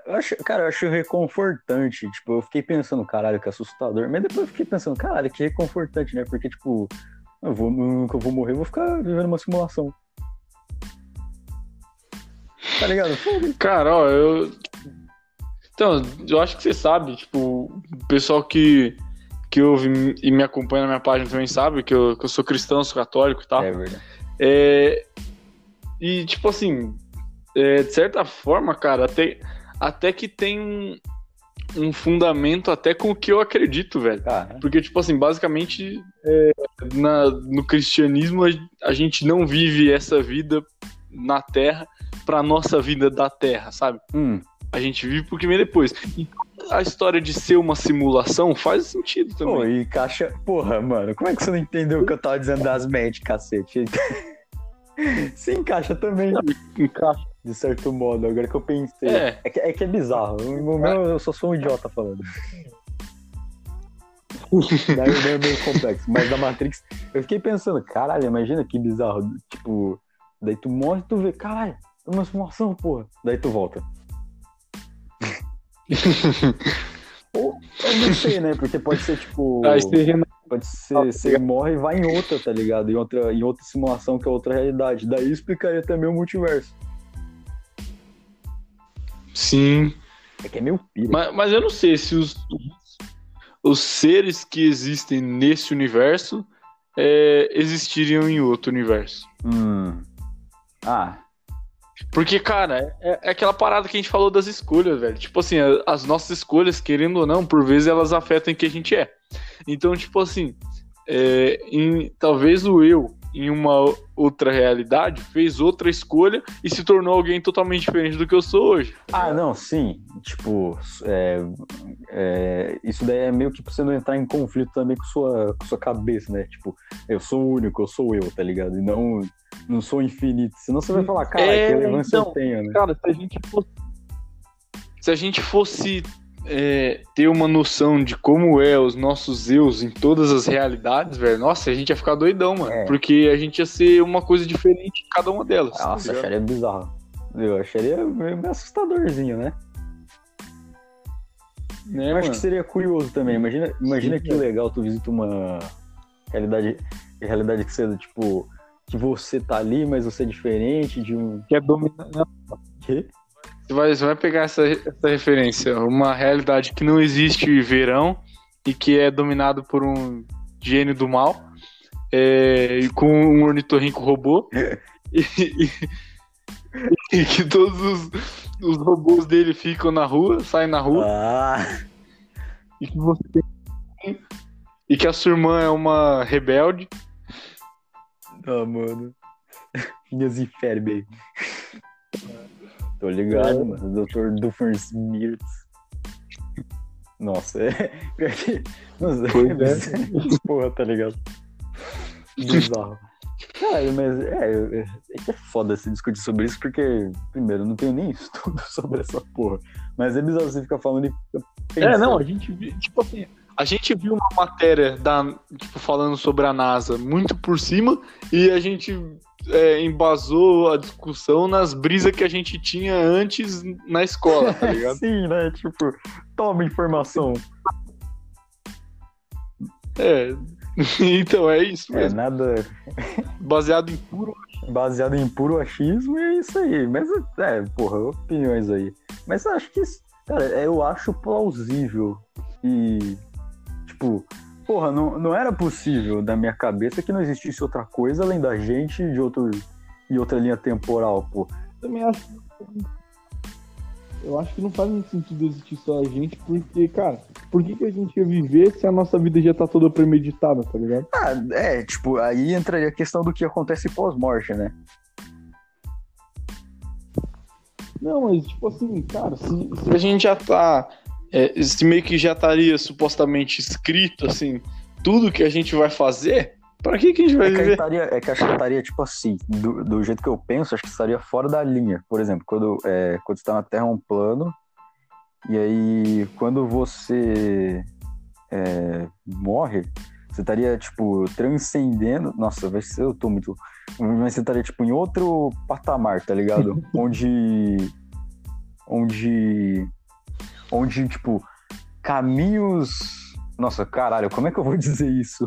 Eu acho, cara, eu acho reconfortante. Tipo, eu fiquei pensando, caralho, que assustador. Mas depois eu fiquei pensando, caralho, que reconfortante, né? Porque, tipo, eu vou, nunca vou morrer, eu vou ficar vivendo uma simulação. Tá ligado? Cara, ó, eu. Então, eu acho que você sabe, tipo, o pessoal que, que ouve e me acompanha na minha página também sabe que eu, que eu sou cristão, sou católico e tal. É verdade. É, e, tipo assim, é, de certa forma, cara, até, até que tem um, um fundamento até com o que eu acredito, velho. Cara, Porque, tipo assim, basicamente, é, na, no cristianismo, a, a gente não vive essa vida na Terra pra nossa vida da Terra, sabe? hum, A gente vive porque vem depois. Então, a história de ser uma simulação faz sentido também. pô, e caixa. Porra, mano, como é que você não entendeu o que eu tava dizendo das mentes, cacete? <laughs> <laughs> Se encaixa também, Encaixa. de certo modo, agora que eu pensei. É. É que é, que é bizarro. No meu, eu só sou um idiota falando. <laughs> Daí é meio complexo. Mas da Matrix, eu fiquei pensando, caralho, imagina que bizarro. Tipo, daí tu morre e tu vê, caralho, é uma simulação, porra. Daí tu volta. <laughs> Ou eu não sei, né? Porque pode ser tipo. Rena- Pode ser, você morre e vai em outra, tá ligado? Em outra, em outra simulação que é outra realidade. Daí explicaria também o multiverso. Sim. É que é meio pira. Mas, mas eu não sei se os, os seres que existem nesse universo é, existiriam em outro universo. Hum. Ah, Porque, cara, é, é aquela parada que a gente falou das escolhas, velho. Tipo assim, as nossas escolhas, querendo ou não, por vezes elas afetam quem a gente é. Então, tipo assim, é, em- talvez o eu, em uma outra realidade, fez outra escolha e se tornou alguém totalmente diferente do que eu sou hoje. Ah, não, sim. Tipo, é, é, isso daí é meio que pra você não entrar em conflito também com sua, com sua cabeça, né? Tipo, eu sou o único, eu sou eu, tá ligado? E não, não sou infinito. Senão você vai falar, cara, É, que relevância então, eu tenho, né? Cara, se a gente fosse. Se a gente fosse é, ter uma noção de como é os nossos eus em todas as realidades, velho, nossa, a gente ia ficar doidão, mano. É. Porque a gente ia ser uma coisa diferente em cada uma delas. Nossa, tá acharia bizarro. Eu acharia meio assustadorzinho, né? né, Eu acho que seria curioso também. Imagina, imagina Sim, que legal tu visita uma realidade, realidade que você, tipo, que você tá ali, mas você é diferente de um. Que é dominar. Quê? Você vai, você vai pegar essa, essa referência, uma realidade que não existe verão e que é dominado por um gênio do mal, é, e com um ornitorrinco robô, <laughs> e, e- e que todos os, os robôs dele ficam na rua, saem na rua, Ah, e que você e que a sua irmã é uma rebelde. ah mano. <laughs> Minhas baby. Tô ligado, é. mano. Dr. Doofenshmirtz. Nossa, é. <laughs> Nossa, é. <laughs> Porra, tá ligado? Bizarro. Cara, mas é, é, é foda se discutir sobre isso, porque, primeiro, eu não tenho nem <laughs> estudo sobre essa porra. Mas é bizarro você ficar falando e É, não, a gente, tipo assim, a gente viu uma matéria da, tipo, falando sobre a NASA muito por cima e a gente é, embasou a discussão nas brisas que a gente tinha antes na escola, tá ligado? <laughs> Sim, né? Tipo, toma informação. É. <laughs> então é isso é, mesmo. É nada. Baseado em puro Baseado em puro achismo e é isso aí. Mas, é, porra, opiniões aí. Mas acho que, cara, eu acho plausível e tipo, porra, não, não era possível da minha cabeça que não existisse outra coisa além da gente de outro, e outra linha temporal, pô. Também acho. Eu acho que não faz muito sentido existir só a gente, porque, cara, por que, que a gente ia viver se a nossa vida já tá toda premeditada, tá ligado? Ah, é, tipo, aí entraria a questão do que acontece pós-morte, né? Não, mas, tipo assim, cara, se, se a gente já tá é, se meio que já estaria supostamente escrito, assim, tudo que a gente vai fazer, para que, que a gente vai é viver? estaria, é que acho que estaria, tipo assim, do, do, jeito que eu penso, acho que estaria fora da linha. Por exemplo, quando, é, quando você tá na Terra é um plano, e aí quando você é, morre, você estaria, tipo, transcendendo. Nossa, vai ser, eu tô muito. Mas você estaria, tipo, em outro patamar, tá ligado? <laughs> onde. Onde onde, tipo, caminhos. Nossa, caralho, como é que eu vou <laughs> dizer isso?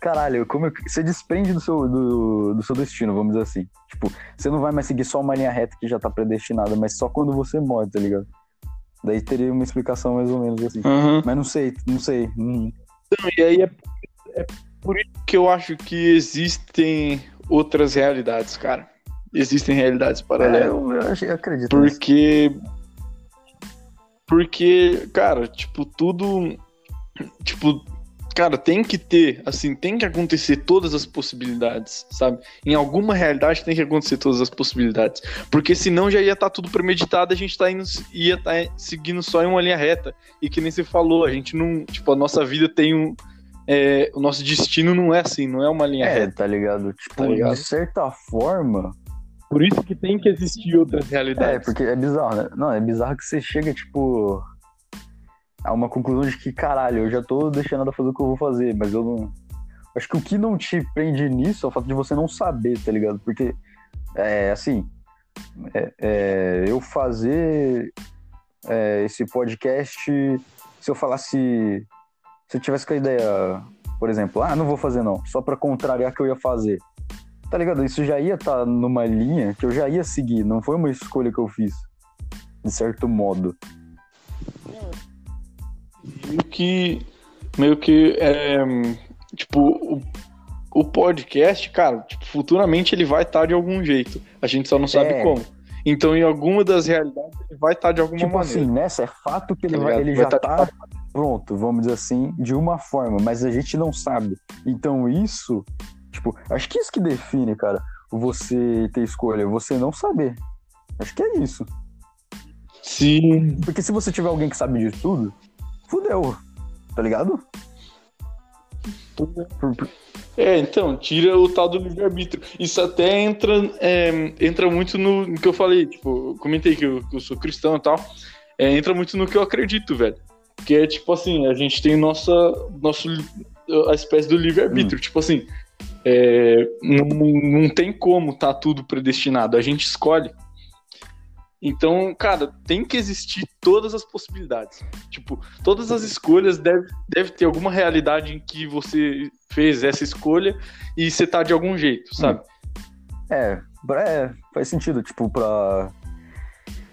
Caralho, como eu... você desprende do seu, do, do, seu destino, vamos dizer assim. Tipo, você não vai mais seguir só uma linha reta que já tá predestinada, mas só quando você morre, tá ligado? Daí teria uma explicação mais ou menos assim. Uhum. Mas não sei, não sei. Hum. Então, e aí é, é por isso que eu acho que existem outras realidades, cara. Existem realidades paralelas. É, eu, eu, eu acredito. Porque. Nisso porque, cara, tipo, tudo. Tipo, cara, tem que ter, assim, tem que acontecer todas as possibilidades, sabe? Em alguma realidade tem que acontecer todas as possibilidades. Porque senão já ia estar tá tudo premeditado, a gente tá indo, ia estar tá seguindo só em uma linha reta. E que nem você falou, a gente não. Tipo, a nossa vida tem um. É, o nosso destino não é assim, não é uma linha é, reta. tá ligado? Tipo, tá ligado? de certa forma, por isso que tem que existir outras realidades. É, porque é bizarro, né? Não, é bizarro que você chega, tipo, a uma conclusão de que, caralho, eu já tô deixando ela fazer o que eu vou fazer, mas eu não. Acho que o que não te prende nisso é o fato de você não saber, tá ligado? Porque, é assim, é, é, eu fazer é, esse podcast, se eu falasse. Se eu tivesse com a ideia, por exemplo, ah, não vou fazer não, só pra contrariar que eu ia fazer. Tá ligado? Isso já ia estar tá numa linha que eu já ia seguir, não foi uma escolha que eu fiz, de certo modo. Meio que. Meio que. É, tipo, o, o podcast, cara, tipo, futuramente ele vai estar tá de algum jeito. A gente só não sabe é. como. Então, em alguma das realidades, ele vai estar tá de alguma tipo maneira. Tipo assim, nessa é fato que ele, tá vai, ele vai já tá, tá pronto, vamos dizer assim, de uma forma, mas a gente não sabe. Então, isso Tipo, acho que isso que define, cara, você ter escolha, você não saber. Acho que é isso. Sim. Porque se você tiver alguém que sabe disso tudo, fudeu. Tá ligado? É, então, tira o tal do livre-arbítrio. Isso até entra, é, entra muito no, no, que eu falei, tipo, eu comentei que eu, que eu sou cristão e tal. É, entra muito no que eu acredito, velho. Que é tipo assim, a gente tem nossa, nosso, a espécie do livre-arbítrio. Hum. Tipo assim, é, não, não tem como tá tudo predestinado, a gente escolhe. Então, cara, tem que existir todas as possibilidades. Tipo, todas as escolhas deve, deve ter alguma realidade em que você fez essa escolha e você tá de algum jeito, sabe? É, é faz sentido, tipo, pra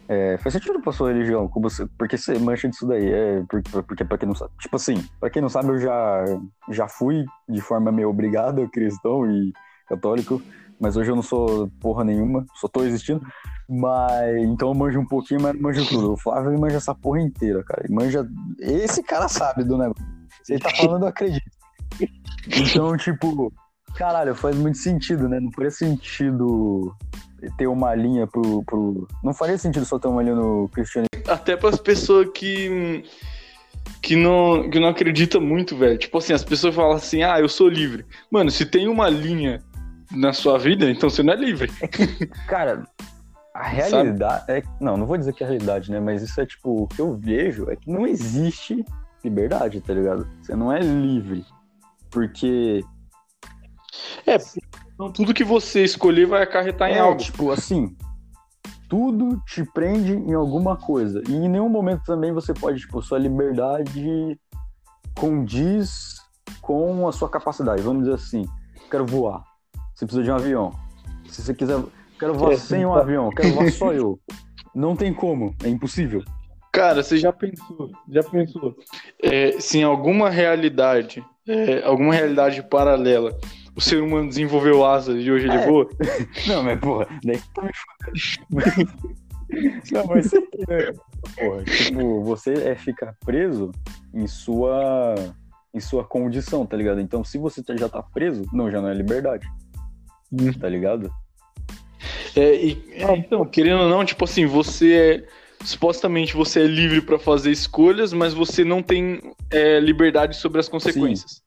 é, faz sentido pra sua religião, como você, porque você mancha disso daí. É, porque, porque pra quem não sabe. Tipo assim, pra quem não sabe, eu já, já fui de forma meio obrigada cristão e católico, mas hoje eu não sou porra nenhuma, só tô existindo. Mas então eu manjo um pouquinho, mas manjo tudo. O Flávio manja essa porra inteira, cara. Ele manja. Esse cara sabe do negócio. Se ele tá falando, eu acredito. Então, tipo, caralho, faz muito sentido, né? Não faria sentido ter uma linha pro, pro. Não faria sentido só ter uma linha no cristianismo. Até para as pessoas que. Que não, que não acredita muito, velho. Tipo assim, as pessoas falam assim, ah, eu sou livre. Mano, se tem uma linha na sua vida, então você não é livre. Cara, a realidade. É, não, não vou dizer que é a realidade, né? Mas isso é tipo, o que eu vejo é que não existe liberdade, tá ligado? Você não é livre. Porque. É, então tudo que você escolher vai acarretar é, em algo. Tipo, assim. Tudo te prende em alguma coisa. E em nenhum momento também você pode, tipo, sua liberdade condiz com a sua capacidade. Vamos dizer assim, quero voar. Você precisa de um avião. Se você quiser, quero voar é, sem um avião, quero voar só eu. Não tem como, é impossível. Cara, você já pensou, já pensou? É, se em alguma realidade, é, alguma realidade paralela, o ser humano desenvolveu asas e hoje ele é. voa? <laughs> Não, mas porra, daí tá me fudendo. <laughs> Não, mas você, né? porra, tipo, você é ficar preso em sua em sua condição, tá ligado? Então, se você já tá preso, não, já não é liberdade. Hum. Tá ligado? É, e, é, então, querendo ou não, tipo assim, você é supostamente você é livre para fazer escolhas, mas você não tem é, liberdade sobre as consequências. Sim.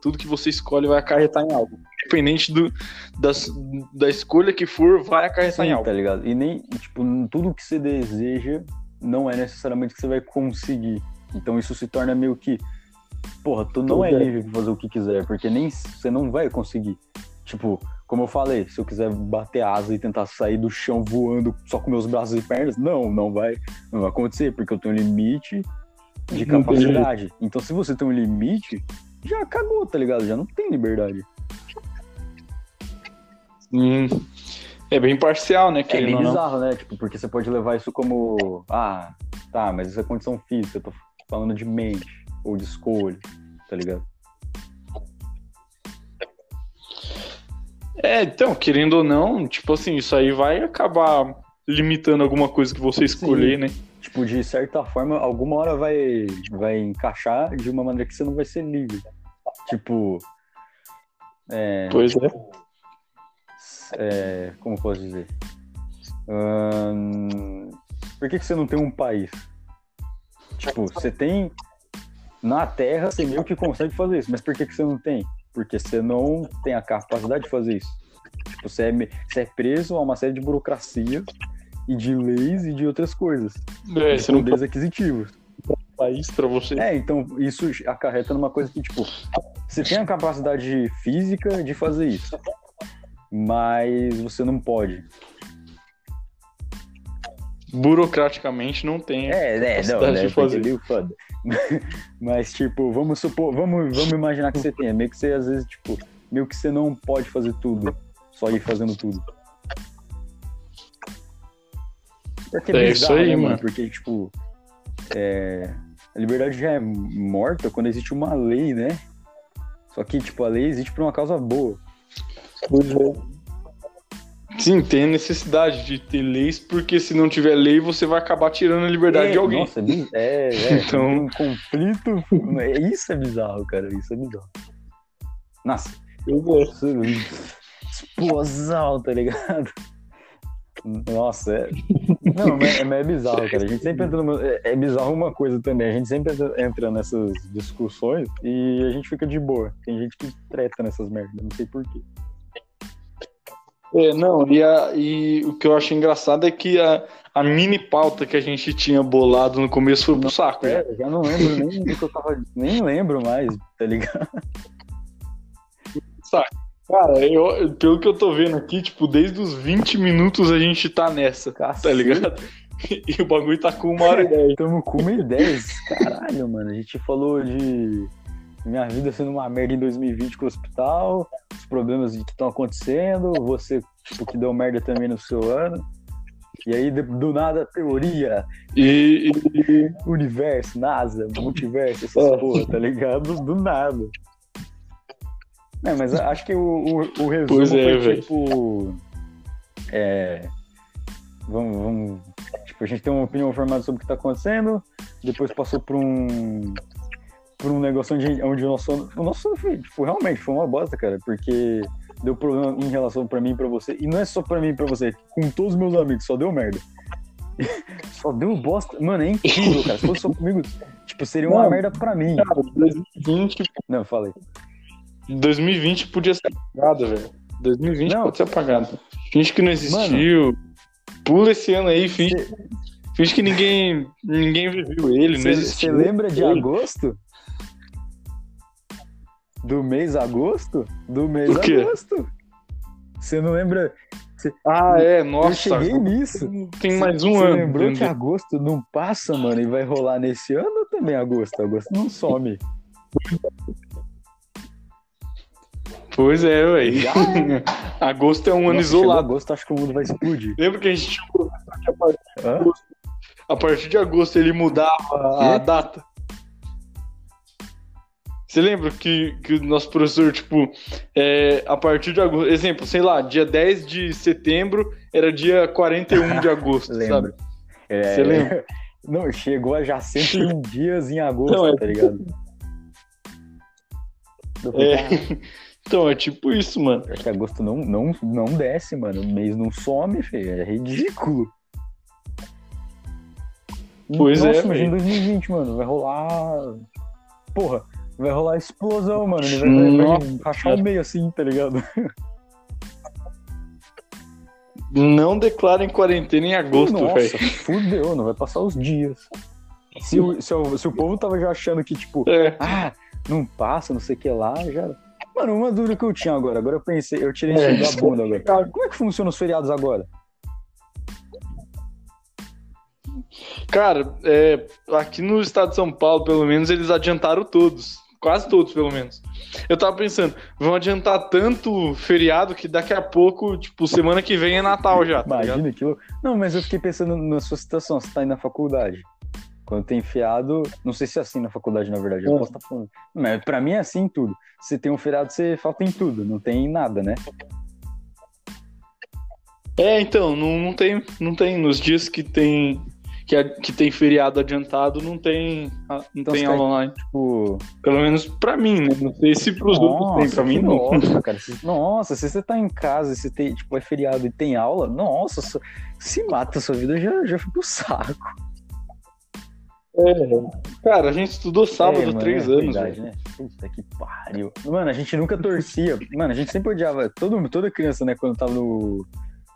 Tudo que você escolhe vai acarretar em algo. Independente do, das, da escolha que for, vai acarretar Sim, em algo. Tá ligado? E nem, tipo, tudo que você deseja não é necessariamente que você vai conseguir. Então isso se torna meio que. Porra, tu não é, é livre pra fazer o que quiser, porque nem você não vai conseguir. Tipo, como eu falei, se eu quiser bater asa e tentar sair do chão voando só com meus braços e pernas, não, não vai, não vai acontecer, porque eu tenho um limite de capacidade. Então, se você tem um limite, já acabou, tá ligado? Já não tem liberdade. Hum, é bem parcial, né? É bem bizarro, né? Tipo, porque você pode levar isso como, ah, tá, mas isso é condição física, eu tô falando de mente ou de escolha, tá ligado? É, então, querendo ou não, tipo assim, isso aí vai acabar limitando alguma coisa que você escolher, Sim. né? Tipo, de certa forma, alguma hora vai, vai encaixar de uma maneira que você não vai ser livre. Tipo. É, pois é. é. Como posso dizer? Hum, por que, que você não tem um país? Tipo, você tem. Na Terra, você meio que consegue fazer isso, mas por que, que você não tem? porque você não tem a capacidade de fazer isso. Tipo, você é, você é preso a uma série de burocracias e de leis e de outras coisas. É, de você não poderes aquisitivos. País para você. É, então isso acarreta numa coisa que, tipo, você tem a capacidade física de fazer isso, mas você não pode. Burocraticamente não tem. É, é, não, né? De fazer. Foda. <laughs> Mas, tipo, vamos supor, vamos, vamos imaginar que você tenha. Meio que você, às vezes, tipo, meio que você não pode fazer tudo. Só ir fazendo tudo. É, é bizarro, isso aí, né, mano. Porque, tipo, é... a liberdade já é morta quando existe uma lei, né? Só que, tipo, a lei existe por uma causa boa. Pois é. Sim, tem a necessidade de ter leis, porque se não tiver lei, você vai acabar tirando a liberdade é, de alguém. Nossa, é, é, é <laughs> então... um conflito. Isso é bizarro, cara. Isso é bizarro. Nossa. Eu gosto. Explosão, tá ligado? Nossa, é. <laughs> Não, é, é bizarro, cara. A gente sempre entra numa... É, é bizarro uma coisa também. A gente sempre entra nessas discussões e a gente fica de boa. Tem gente que treta nessas merdas, não sei porquê. É, não, e, a, e o que eu acho engraçado é que a, a mini pauta que a gente tinha bolado no começo foi pro saco. É, já não lembro nem do que eu tava. Nem lembro mais, tá ligado? Saco. Cara, eu, pelo que eu tô vendo aqui, tipo, desde os 20 minutos a gente tá nessa, tá Cacete. tá ligado? E o bagulho tá com uma hora e dez. Tamo com uma e dez. Caralho, mano. A gente falou de minha vida sendo uma merda em 2020 com o hospital, os problemas que estão acontecendo, você, tipo, que deu merda também no seu ano. E aí, do nada, teoria. E, e... universo, NASA, multiverso, essas é. porra, tá ligado? Do nada. É, mas acho que o, o, o resumo pois é, foi tipo. É. Vamos, vamos. Tipo, a gente tem uma opinião formada sobre o que tá acontecendo, depois passou por um por um negócio onde, onde o nosso o nosso foi, tipo, realmente foi uma bosta, cara, porque deu problema em relação pra mim e pra você. E não é só pra mim e pra você, com todos os meus amigos, só deu merda. <laughs> só deu bosta. Mano, é incrível, cara. Se fosse só comigo, tipo, seria uma Não, merda pra mim. Cara, 2020, Não, falei. 2020 podia ser apagado, velho. 2020 Não. pode ser apagado. Finge que não existiu. Pula esse ano aí, finge, finge que ninguém, ninguém viveu ele, Você lembra de Ele. agosto? Do mês agosto? Do mês agosto. Você não lembra? Ah, é, eu nossa. cheguei nisso. Tem mais um Você ano. lembrou que entendeu? agosto não passa, mano, e vai rolar nesse ano ou também agosto? Agosto não some. Pois é, velho. Já <laughs> Agosto é um ano Nossa, chegou isolado. agosto, acho que o mundo vai explodir. Lembra que a gente que a partir, Hã? a partir de agosto ele mudava a data? Você lembra que, que o nosso professor, tipo, é, a partir de agosto, exemplo, sei lá, dia 10 de setembro era dia 41 de <laughs> agosto, sabe? É, Você lembra? Não, chegou a já 101 <laughs> dias em agosto, Não, é- tá ligado? É. "Caralho, Então, é tipo isso, mano. Pior que agosto não, não, não desce, mano. O mês não some, feio. É ridículo. Pois Nossa, é, imagina velho. 2020, mano. Vai rolar. Porra, vai rolar explosão, mano. Ele vai, rachar o meio assim, tá ligado? Não declarem quarentena em agosto, Nossa, velho. fudeu, não vai passar os dias. Se o, se, o, se o povo tava já achando que, tipo, É. ah, não passa, não sei o que lá, já. Mano, uma dúvida que eu tinha agora, agora eu pensei, eu tirei É, isso da bunda agora. Como é que funciona os feriados agora? Cara, é, aqui no estado de São Paulo, pelo menos, eles adiantaram todos. Quase todos, pelo menos. Eu tava pensando, vão adiantar tanto feriado que daqui a pouco, tipo, semana que vem é Natal já, tá ligado? Imagina aquilo. Não, mas eu fiquei pensando na sua situação, você tá aí na faculdade. Quando tem feriado, não sei se é assim na faculdade, na verdade, eu É. posso estar falando. Mas pra mim é assim tudo. Se tem um feriado, você falta em tudo, não tem em nada, né? É, então, não, não tem, não tem nos dias que tem que, a- que tem feriado adiantado, não tem, não Então tem aula online. Tipo, Pelo menos pra mim, né? Não sei se pros outros tem, pra mim não. Nossa, cara, se- nossa, se você tá em casa e você tem, tipo, é feriado e tem aula, nossa, se mata a sua vida, já, já fica o saco. Cara, a gente estudou sábado É, mano, três é anos, verdade, velho. né? Puta que pariu. Mano, a gente nunca torcia. <laughs> Mano, a gente sempre odiava. Todo, toda criança, né, quando tava no,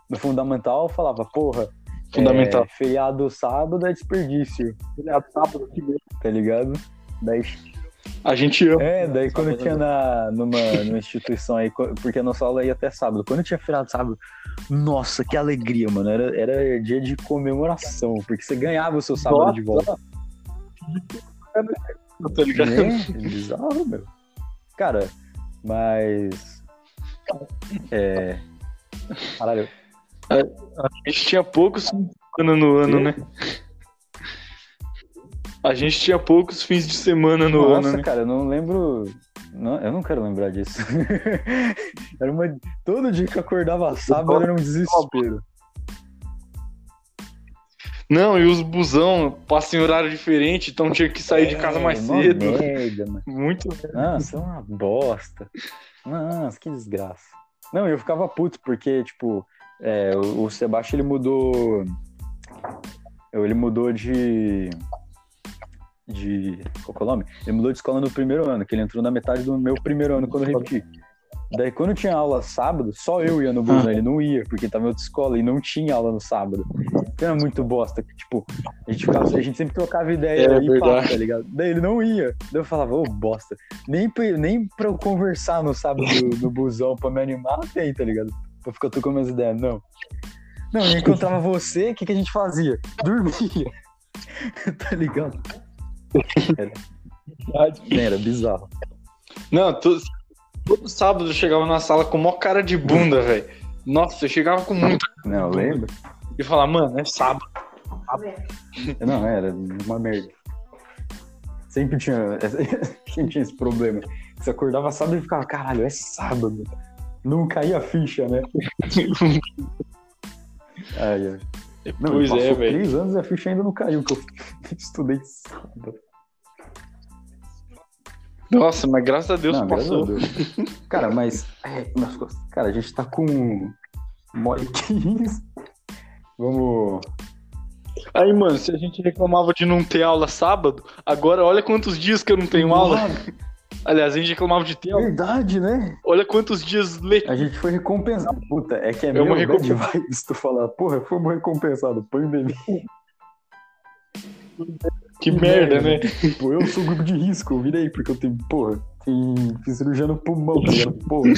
no fundamental, falava, porra, Fundamental. é, feriado sábado é desperdício, Feriado sábado que vem. tá ligado? Daí, A gente ama. é, daí quando Sábado, tinha na, numa, numa instituição aí, porque a nossa aula ia até sábado. Quando tinha feriado sábado, nossa, que alegria, mano. Era, era dia de comemoração, porque você ganhava o seu sábado Nossa, de volta. Tá ligado? É, bizarro, meu. Cara, mas. É. Caralho. A gente tinha poucos fins de semana no ano, né? A gente tinha poucos fins de semana no Nossa, ano, né? cara, eu não lembro. Não, eu não quero lembrar disso. <laughs> era uma... Todo dia que eu acordava sábado era um desespero. Não, e os busão passam em horário diferente, então tinha que sair de casa mais É, uma cedo. Merda, <laughs> mano. Muito. Nossa, é uma bosta. Nossa, que desgraça. Não, eu ficava puto, porque, tipo, é, o, o Sebastião ele mudou. Ele mudou de. De. Qual é o nome? Ele mudou de escola no primeiro ano, que ele entrou na metade do meu primeiro ano quando eu repeti. Daí, quando tinha aula sábado, só eu ia no busão, ele não ia, porque tava em outra escola e não tinha aula no sábado. Era muito bosta, que, tipo, a gente, ficava, a gente sempre trocava ideia É e papo, tá ligado? Daí ele não ia. Daí eu falava, ô, bosta. Nem pra, nem pra eu conversar no sábado <laughs> no busão pra me animar, tem, tá ligado? Pra ficar trocando minhas ideias, não. Não, eu encontrava você, o que, que a gente fazia? Dormia. <laughs> tá ligado? Era, era bizarro. Não, to- todo sábado eu chegava na sala com maior cara de bunda, velho. Nossa, eu chegava com muito. Não, lembra? E falava, mano, é sábado. Não, era uma merda. Sempre tinha, <laughs> sempre tinha esse problema. Você acordava sábado e ficava, caralho, é sábado. Não caía a ficha, né? <laughs> Ai, ai. Não, pois é, velho. três anos e a ficha ainda não caiu, que eu <laughs> estudei sábado. Nossa, mas graças a Deus Não, passou. a Deus. Cara, mas. é, Cara, a gente tá com. Mó e 15. Vamos. Aí, mano, se a gente reclamava de não ter aula sábado, agora olha quantos dias que eu não tenho aula. <laughs> Aliás, a gente reclamava de ter aula. Verdade, né? Olha quantos dias letivos. A gente foi recompensado. Puta, é que é, É bad recompensa. vibes tu falar, porra, fomos recompensados. Pandemia. Que merda, né? Tipo, eu sou grupo de risco, eu virei, porque eu tenho, porra, tenho, fiz cirurgia no pulmão, tá ligado? Porra.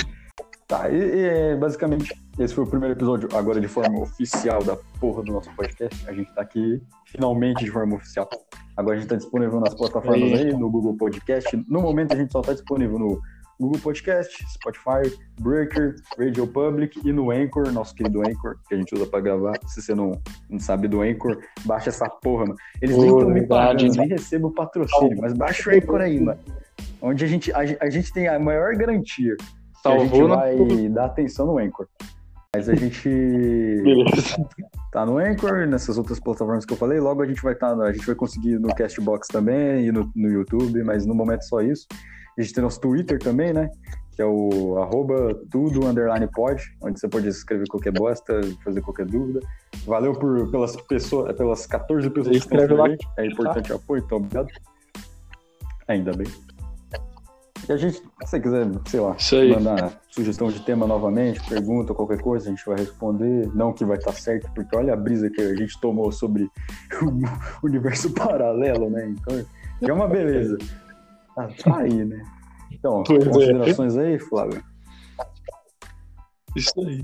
Tá, e, e basicamente, esse foi o primeiro episódio, agora de forma oficial da porra do nosso podcast. A gente tá aqui, finalmente, de forma oficial. Agora a gente tá disponível nas plataformas Aí. no Google Podcast. No momento a gente só tá disponível no Google Podcast, Spotify, Breaker, Radio Public e no Anchor, nosso querido Anchor, que a gente usa pra gravar. Se você não, não sabe do Anchor, baixa essa porra, mano. Eles nem estão me pagando, nem recebo patrocínio, mas baixa o Anchor aí, mano. Onde a gente, a, a gente tem a maior garantia que a gente Salvou, né? vai dar atenção no Anchor. Mas a gente <laughs> Beleza. tá no Anchor, nessas outras plataformas que eu falei. Logo a gente vai estar, a gente vai conseguir no Castbox também e no, no YouTube, mas no momento só isso. A gente tem nosso Twitter também, né? Que é o arroba tudo underline pod, onde você pode escrever qualquer bosta, fazer qualquer dúvida. Valeu por, pelas pessoas, pelas 14 pessoas que estão lá. seguindo a gente. É importante o apoio, então obrigado. Ainda bem. E a gente, se você quiser, sei lá, mandar sugestão de tema novamente, pergunta, qualquer coisa, a gente vai responder. Não que vai estar certo, porque olha a brisa que a gente tomou sobre <laughs> o universo paralelo, né? Então, é uma beleza. Ah, tá aí, né? Então, Pois é. considerações aí, Flávio? Isso aí.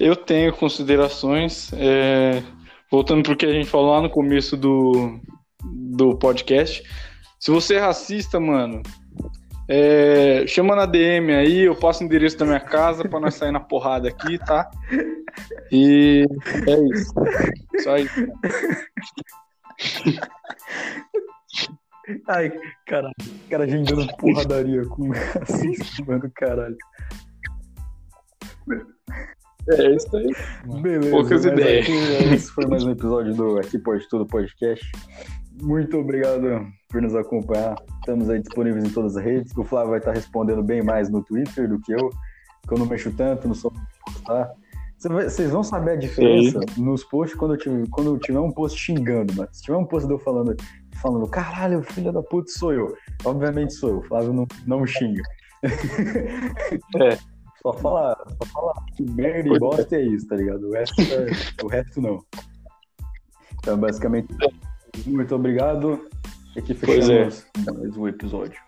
Eu tenho considerações. é, Voltando pro que a gente falou lá no começo do, do podcast. Se você é racista, mano, é, chama na DM aí, eu passo o endereço da minha casa pra nós sair na porrada aqui, tá? E é isso. Só isso. <laughs> Ai, caralho. O cara agendando porradaria com racista, mano, caralho. É isso aí. Beleza. Poucas ideias. aqui, Esse foi mais um episódio do Aqui Pode Tudo Podcast. Muito obrigado por nos acompanhar. Estamos aí disponíveis em todas as redes. O Flávio vai estar respondendo bem mais no Twitter do que eu, que eu não mexo tanto, não sou postar. Vocês vão saber a diferença nos posts quando eu, tiver, quando eu tiver um post xingando, mano. Se tiver um post de eu falando, falando caralho, filho da puta, sou eu. Obviamente sou eu. O Flávio não, não xinga. <laughs> É. Só fala, só fala que merda e bosta é isso, tá ligado? O resto, é- o resto não. Então, basicamente, muito obrigado. E aqui Pois é. fechamos mais um episódio.